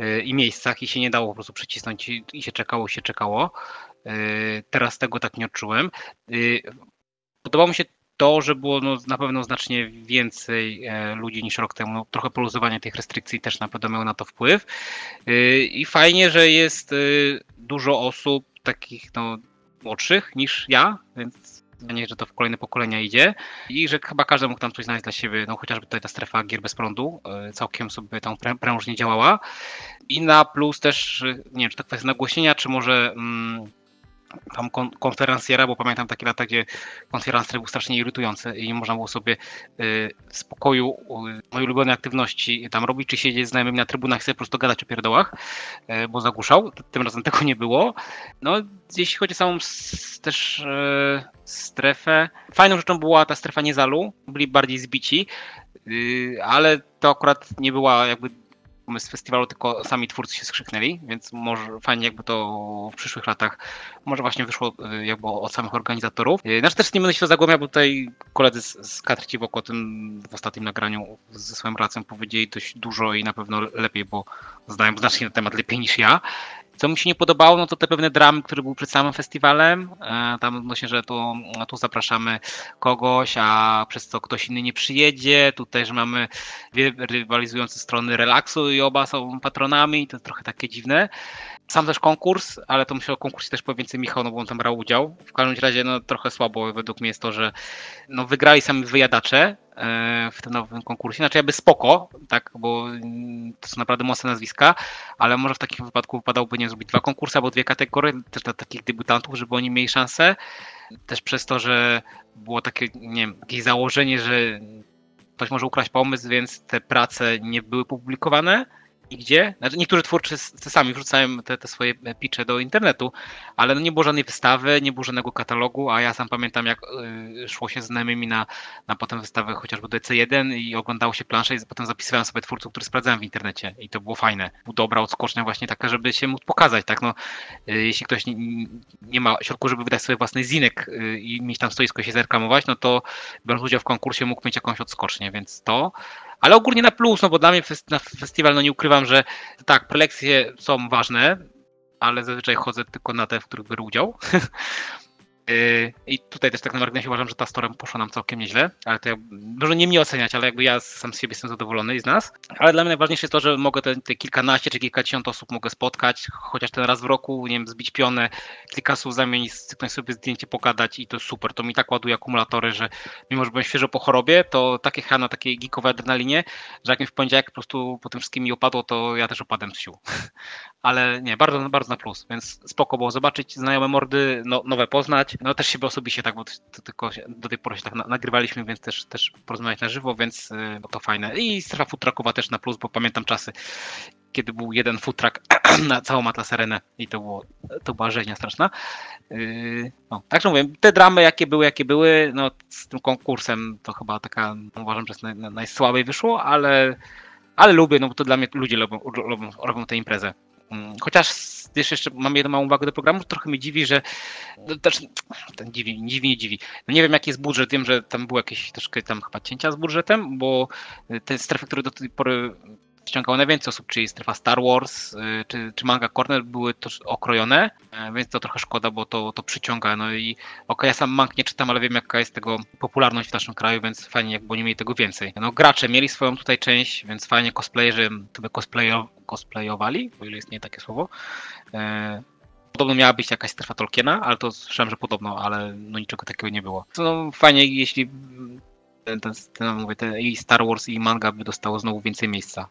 y, i miejscach i się nie dało po prostu przycisnąć i, i się czekało, się czekało. Y, teraz tego tak nie odczułem. Podobało mi się to, że było no, na pewno znacznie więcej e, ludzi niż rok temu. No, trochę poluzowanie tych restrykcji też na pewno miało na to wpływ. I fajnie, że jest dużo osób takich no, młodszych niż ja, więc nie, że to w kolejne pokolenia idzie. I że chyba każdy mógł tam coś znaleźć dla siebie, no chociażby tutaj ta strefa gier bez prądu e, całkiem sobie tam prężnie działała. I na plus też, nie wiem, czy to kwestia nagłośnienia, czy może mm, tam kon konferencjera, bo pamiętam takie lata, gdzie konferencjer był strasznie irytujący i nie można było sobie y, w spokoju mojej ulubionej aktywności tam robić, czy siedzieć z znajomymi na trybunach i sobie po prostu gadać o pierdołach, y, bo zagłuszał. Tym razem tego nie było. No, jeśli chodzi o samą też y, strefę, fajną rzeczą była ta strefa Niezalu, byli bardziej zbici, ale to akurat nie była jakby pomysł festiwalu, tylko sami twórcy się skrzyknęli, więc może fajnie jakby to w przyszłych latach może właśnie wyszło y, jakby od samych organizatorów. Y, znaczy też nie będę się zagłębiał, bo tutaj koledzy z, z Katryci wokół o tym w ostatnim nagraniu ze swoją racją powiedzieli dość dużo i na pewno lepiej, bo znają znacznie na temat lepiej niż ja. Co mi się nie podobało, no to te pewne dramy, które były przed samym festiwalem. E, tam odnośnie, że tu, tu zapraszamy kogoś, a przez co ktoś inny nie przyjedzie. Tutaj, że mamy dwie rywalizujące strony relaksu i oba są patronami. To trochę takie dziwne. Sam też konkurs, ale to myślę o konkursie też powie więcej Michał, no bo on tam brał udział. W każdym razie no, trochę słabo według mnie jest to, że no, wygrali sami wyjadacze e, w tym nowym konkursie. Znaczy jakby spoko, tak, bo mm, to są naprawdę mocne nazwiska, ale może w takim wypadku wypadałoby nie zrobić dwa konkursy albo dwie kategorie też dla takich debiutantów, żeby oni mieli szansę. Też przez to, że było takie, nie wiem, jakieś założenie, że ktoś może ukraść pomysł, więc te prace nie były publikowane nigdzie. Znaczy, niektórzy twórcy sami wrzucają te, te swoje picze do internetu, ale no nie było żadnej wystawy, nie było żadnego katalogu, a ja sam pamiętam, jak y, szło się z znajomymi na, na potem wystawę chociażby DC1 i oglądało się planszę i potem zapisywałem sobie twórców, który sprawdzałem w internecie i to było fajne. Był dobra odskocznia właśnie taka, żeby się móc pokazać, tak no, y, jeśli ktoś nie, nie ma środku, żeby wydać sobie własny zinek y, i mieć tam stoisko się zreklamować, no to biorąc udział w konkursie mógł mieć jakąś odskocznię, więc to ale ogólnie na plus, no bo dla mnie na festiwal, no nie ukrywam, że tak, prelekcje są ważne, ale zazwyczaj chodzę tylko na te, w których biorę udział. Yy, I tutaj też tak na marginesie uważam, że ta storem poszła nam całkiem nieźle, ale to ja, może nie mnie oceniać, ale jakby ja sam z siebie jestem zadowolony i z nas. Ale dla mnie najważniejsze jest to, że mogę te, te kilkanaście czy kilkadziesiąt osób mogę spotkać, chociaż ten raz w roku, nie wiem, zbić pionę, kilka słów zamienić, cyknąć sobie zdjęcie, pogadać i to super. To mi tak ładuje akumulatory, że mimo, że byłem świeżo po chorobie, to takie chyba na takiej geekowej adrenalinie, że jak mi w poniedziałek po prostu po tym wszystkim mi opadło, to ja też opadłem z sił. ale nie, bardzo, bardzo na plus, więc spoko było zobaczyć znajome mordy, no, nowe poznać, No też siebie osobiście tak, bo to tylko do tej pory się tak na, nagrywaliśmy, więc też, też porozmawiać na żywo, więc y, bo to fajne. I strefa futrakowa też na plus, bo pamiętam czasy, kiedy był jeden futrak na całą Atlas Arenę i to, było, to była rzeźnia straszna. Yy, no, także mówię, te dramy jakie były, jakie były, no z tym konkursem to chyba taka, uważam, że jest naj, najsłabiej wyszło, ale, ale lubię, no bo to dla mnie ludzie lubią, robią, robią tę imprezę. Mm, chociaż wiesz, jeszcze mam jedną małą uwagę do programu, trochę mnie dziwi, że no, też ten dziwi, dziwi, nie dziwi. No nie wiem jaki jest budżet, wiem, że tam było jakieś troszkę tam chyba cięcia z budżetem, bo te strefy, które do tej pory ściągało najwięcej osób, czyli strefa Star Wars y, czy, czy Manga Corner były też okrojone, e, więc to trochę szkoda, bo to, to przyciąga. No i ok, ja sam Mang nie czytam, ale wiem jaka jest tego popularność w naszym kraju, więc fajnie jakby oni mieli tego więcej. No gracze mieli swoją tutaj część, więc fajnie cosplayerzy by cosplayo, cosplayowali, o ile istnieje takie słowo. E, podobno miała być jakaś strefa Tolkiena, ale to słyszałem, że podobno, ale no niczego takiego nie było. No fajnie, jeśli ten, ten, ten, mówię, te, i Star Wars i manga by dostało znowu więcej miejsca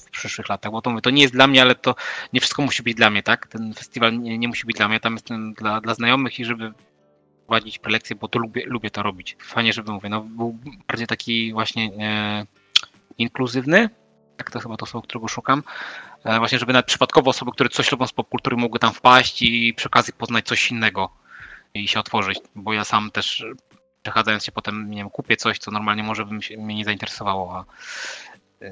w przyszłych latach, bo to, mówię, to nie jest dla mnie, ale to nie wszystko musi być dla mnie, tak? Ten festiwal nie, nie musi być dla mnie, tam jestem dla, dla znajomych i żeby prowadzić prelekcje, bo to lubię, lubię to robić. Fajnie, żeby, mówię, no był bardziej taki właśnie e, inkluzywny, tak to chyba to słowo, którego szukam, e, właśnie, żeby nawet przypadkowo osoby, które coś lubią z popkultury mogły tam wpaść i przy okazji poznać coś innego i się otworzyć, bo ja sam też przechadzając się potem, nie wiem, kupię coś, co normalnie może by mnie nie zainteresowało, a yy,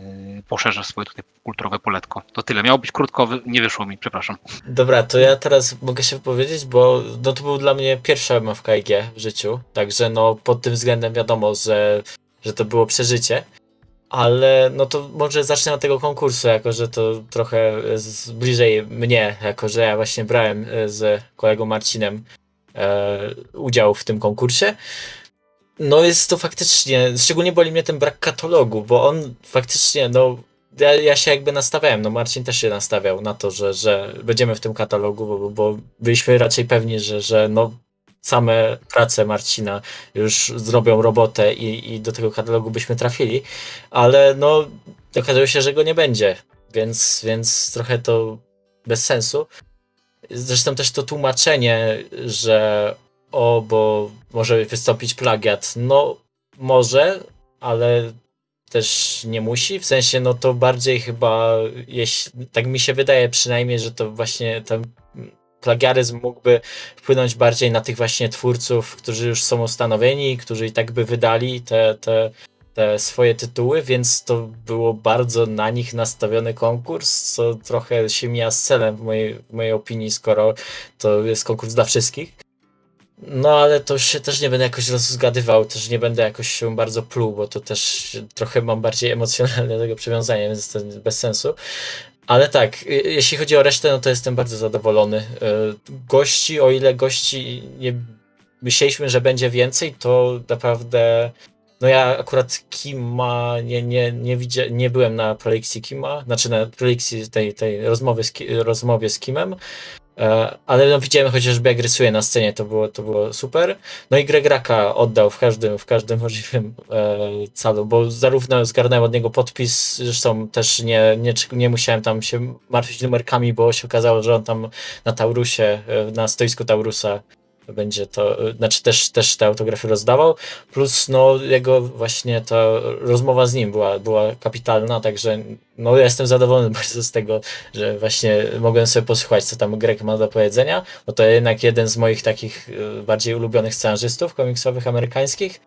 poszerzę swoje tutaj kulturowe poletko. To tyle. Miało być krótko, nie wyszło mi, przepraszam. Dobra, to ja teraz mogę się wypowiedzieć, bo no, to był dla mnie pierwszy MFKG w życiu, także no pod tym względem wiadomo, że, że to było przeżycie. Ale no to może zacznę od tego konkursu, jako że to trochę z, bliżej mnie, jako że ja właśnie brałem e, z kolegą Marcinem e, udział w tym konkursie. No jest to faktycznie, szczególnie boli mnie ten brak katalogu, bo on faktycznie, no ja, ja się jakby nastawiałem, no Marcin też się nastawiał na to, że, że będziemy w tym katalogu, bo, bo byliśmy raczej pewni, że, że no same prace Marcina już zrobią robotę i, i do tego katalogu byśmy trafili, ale no okazało się, że go nie będzie, więc, więc trochę to bez sensu. Zresztą też to tłumaczenie, że o, bo może wystąpić plagiat. No, może, ale też nie musi. W sensie, no to bardziej chyba, jeśli, tak mi się wydaje przynajmniej, że to właśnie ten plagiaryzm mógłby wpłynąć bardziej na tych właśnie twórców, którzy już są ustanowieni, którzy i tak by wydali te, te te swoje tytuły, więc to było bardzo na nich nastawiony konkurs, co trochę się mija z celem w mojej, w mojej opinii, skoro to jest konkurs dla wszystkich. No ale to się też nie będę jakoś rozgadywał, też nie będę jakoś się bardzo pluł, bo to też trochę mam bardziej emocjonalne tego przywiązania, więc to bez sensu. Ale tak, jeśli chodzi o resztę, no to jestem bardzo zadowolony. E, gości, o ile gości nie myśleliśmy, że będzie więcej, to naprawdę no ja akurat Kima nie, nie, nie, widzia, nie byłem na prelekcji Kima, znaczy na prelekcji tej, tej rozmowy z, rozmowie z Kimem, ale no widziałem chociażby jak rysuje na scenie, to było, to było super. No i Greg Raka oddał w każdym, w każdym możliwym e, calu, bo zarówno zgarnąłem od niego podpis, zresztą też nie, nie, nie musiałem tam się martwić numerkami, bo się okazało, że on tam na Taurusie, e, na stoisku Taurusa będzie to, znaczy też, też te autografy rozdawał, plus no jego właśnie ta rozmowa z nim była, była kapitalna, także no ja jestem zadowolony bardzo z tego, że właśnie mogłem sobie posłuchać, co tam Greg ma do powiedzenia, bo to jednak jeden z moich takich e, bardziej ulubionych scenarzystów komiksowych amerykańskich.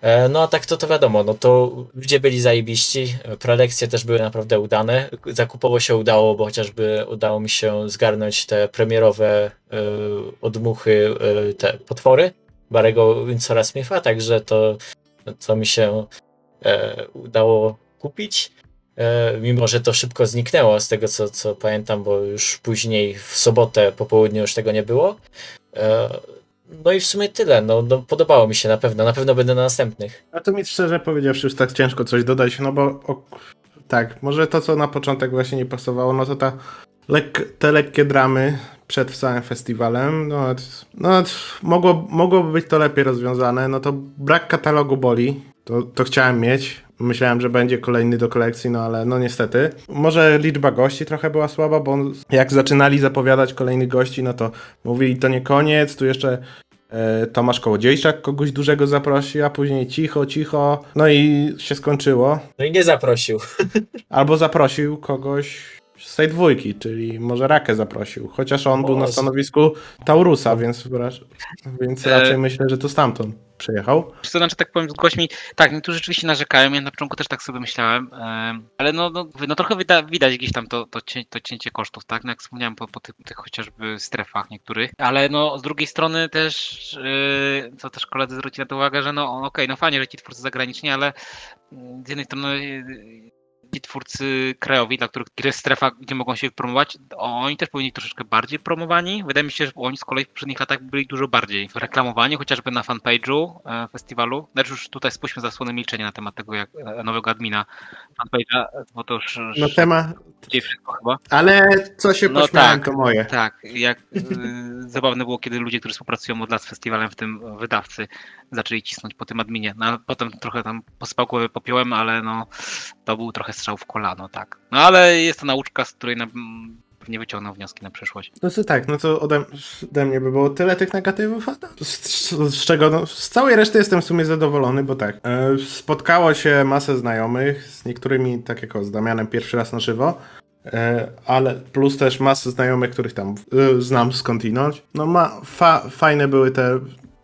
E, no a tak to to wiadomo, no to ludzie byli zajebiści, prelekcje też były naprawdę udane, zakupowo się udało, bo chociażby udało mi się zgarnąć te premierowe y, odmuchy, y, te potwory Barego Winsora Smitha, także to, co mi się y, udało kupić. Mimo, że to szybko zniknęło z tego, co, co pamiętam, bo już później w sobotę po południu już tego nie było. No i w sumie tyle. No, no, podobało mi się na pewno. Na pewno będę na następnych. A to mi szczerze powiedziawszy, już tak ciężko coś dodać, no bo o, tak, może to, co na początek właśnie nie pasowało, no to ta lek, te lekkie dramy przed całym festiwalem, no, no mogło, mogłoby być to lepiej rozwiązane, no to brak katalogu boli, to, to chciałem mieć, Myślałem, że będzie kolejny do kolekcji, no ale no niestety. Może liczba gości trochę była słaba, bo jak zaczynali zapowiadać kolejnych gości, no to mówili to nie koniec, tu jeszcze e, Tomasz Kołodziejczak kogoś dużego zaprosi, a później cicho, cicho, no i się skończyło. No i nie zaprosił. Albo zaprosił kogoś tej dwójki, czyli może Rakę zaprosił, chociaż on był na stanowisku Taurusa, więc, więc E, raczej myślę, że to stamtąd przyjechał. To znaczy, tak powiem, z gośćmi, tak, niektórzy rzeczywiście narzekają, ja na początku też tak sobie myślałem, em, ale no, no, no trochę widać gdzieś tam to, to, cię, to cięcie kosztów, tak, no jak wspomniałem po, po tych, tych chociażby strefach niektórych, ale no z drugiej strony też, yy, co też koledzy zwrócili na to uwagę, że no okej, no fajnie, że ci twórcy zagraniczni, ale mm, z jednej strony yy, ci twórcy krajowi, dla których jest strefa, gdzie mogą się promować, oni też powinni być troszeczkę bardziej promowani. Wydaje mi się, że oni z kolei w poprzednich latach byli dużo bardziej reklamowani, chociażby na fanpage'u e, festiwalu. Znaczy już tutaj spuśćmy zasłonę milczenia na temat tego jak e, nowego admina fanpage'a, bo to już No temat, wszystko chyba. ale co się No pośmiałem, tak. to moje. Tak, jak y, zabawne było, kiedy ludzie, którzy współpracują od lat z festiwalem, w tym wydawcy, zaczęli cisnąć po tym adminie. No, potem trochę tam pospał głowę popiołem, ale no to był trochę strzał w kolano, tak. No ale jest to nauczka, z której na, pewnie wyciągnął wnioski na przyszłość. No to tak, no to ode, ode mnie by było tyle tych negatywów, z, z, z czego, no, z całej reszty jestem w sumie zadowolony, bo tak, e, spotkało się masę znajomych, z niektórymi, tak jak z Damianem pierwszy raz na żywo, e, ale plus też masę znajomych, których tam e, znam skądinąć. No ma, fa, fajne były te,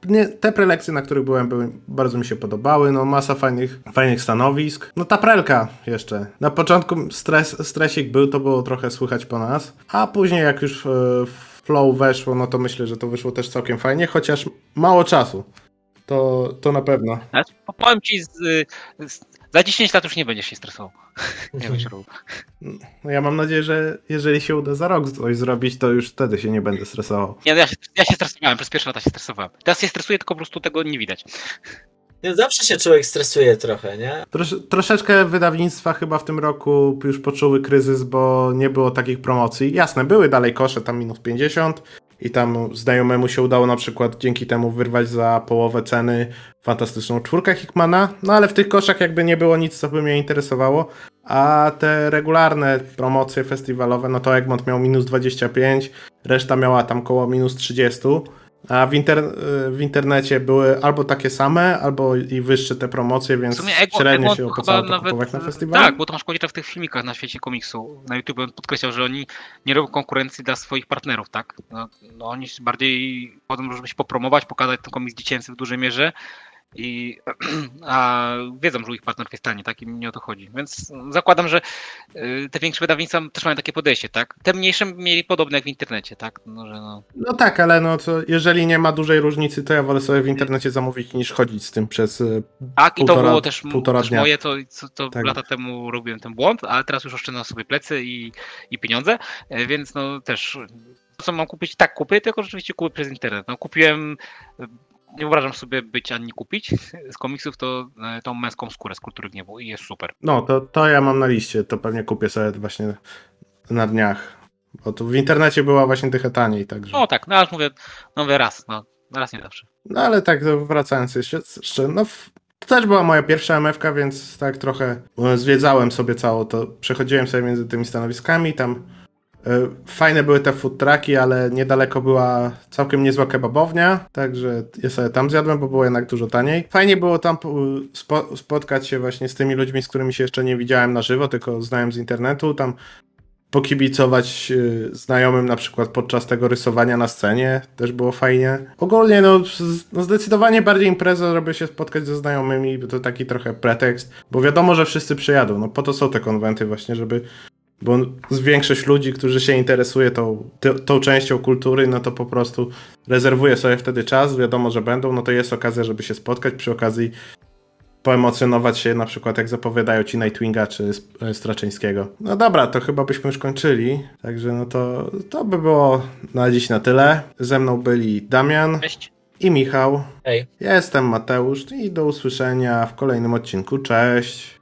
nie, te prelekcje, na których byłem, były, bardzo mi się podobały, no masa fajnych, fajnych stanowisk. No ta prelka jeszcze. Na początku stres, stresik był, to było trochę słychać po nas, a później jak już e, flow weszło, no to myślę, że to wyszło też całkiem fajnie, chociaż mało czasu. To, to na pewno. Po- powiem ci, z, z, za 10 lat już nie będziesz się stresował. Nie będziesz robił. No ja mam nadzieję, że jeżeli się uda za rok coś zrobić, to już wtedy się nie będę stresował. Nie, no ja, się, ja się stresowałem, przez pierwsze lata się stresowałem. Teraz się stresuję, tylko po prostu tego nie widać. Nie, zawsze się człowiek stresuje trochę, nie? Trosz, troszeczkę wydawnictwa chyba w tym roku już poczuły kryzys, bo nie było takich promocji. Jasne, były dalej kosze, tam minus 50 i tam znajomemu się udało na przykład dzięki temu wyrwać za połowę ceny fantastyczną czwórkę Hickmana, no ale w tych koszach jakby nie było nic, co by mnie interesowało, a te regularne promocje festiwalowe, no to Egmont miał minus 25, reszta miała tam koło minus 30, a w, inter- w internecie były albo takie same, albo i wyższe te promocje, W więc sumie Egmont, średnio się opłacało to nawet... na festiwalu. Tak, bo Tomasz Kołodziejczak w tych filmikach na świecie komiksu na YouTube on podkreślał, że oni nie robią konkurencji dla swoich partnerów, tak? No, no oni bardziej chodzą, żeby się popromować, pokazać ten komiks dziecięcy w dużej mierze i a wiedzą, że ich partnerów jest tanie, tak? I nie o to chodzi. Więc zakładam, że y, te większe wydawnictwa też mają takie podejście, tak? Te mniejsze mieli podobne jak w internecie, tak? No, że no... No tak, ale no to jeżeli nie ma dużej różnicy, to ja wolę sobie w internecie zamówić niż chodzić z tym przez... e, Tak, i to było też, też moje, to, to Tak. lata temu robiłem ten błąd, ale teraz już oszczędzam sobie plecy i, i pieniądze, e, więc no też co mam kupić, tak kupię, tylko rzeczywiście kupię przez internet. No kupiłem, nie wyobrażam sobie być ani kupić z komiksów, to e, tą męską skórę z kultury gniewu i jest super. No, to, to ja mam na liście, to pewnie kupię sobie właśnie na dniach. Bo tu w internecie była właśnie trochę taniej, także... No tak, no ale mówię, no mówię raz, no raz nie zawsze. No ale tak, wracając jeszcze, jeszcze no to też była moja pierwsza MFK, więc tak trochę e, zwiedzałem sobie cało to, przechodziłem sobie między tymi stanowiskami, tam fajne były te food trucki, ale niedaleko była całkiem niezła kebabownia, także ja sobie tam zjadłem, bo było jednak dużo taniej. Fajnie było tam e, spo, spotkać się właśnie z tymi ludźmi, z którymi się jeszcze nie widziałem na żywo, tylko znałem z internetu, tam pokibicować y, znajomym na przykład podczas tego rysowania na scenie, też było fajnie. Ogólnie no, no zdecydowanie bardziej impreza, żeby się spotkać ze znajomymi, to taki trochę pretekst, bo wiadomo, że wszyscy przyjadą, no po to są te konwenty właśnie, żeby bo z większość ludzi, którzy się interesuje tą, ty- tą częścią kultury, no to po prostu rezerwuje sobie wtedy czas, wiadomo, że będą, no to jest okazja, żeby się spotkać, przy okazji poemocjonować się, na przykład jak zapowiadają ci Nightwinga czy e, Straczyńskiego. No dobra, to chyba byśmy już kończyli, także no to, to by było na dziś na tyle. Ze mną byli Damian Cześć. i Michał. Ej. Ja jestem Mateusz i do usłyszenia w kolejnym odcinku. Cześć!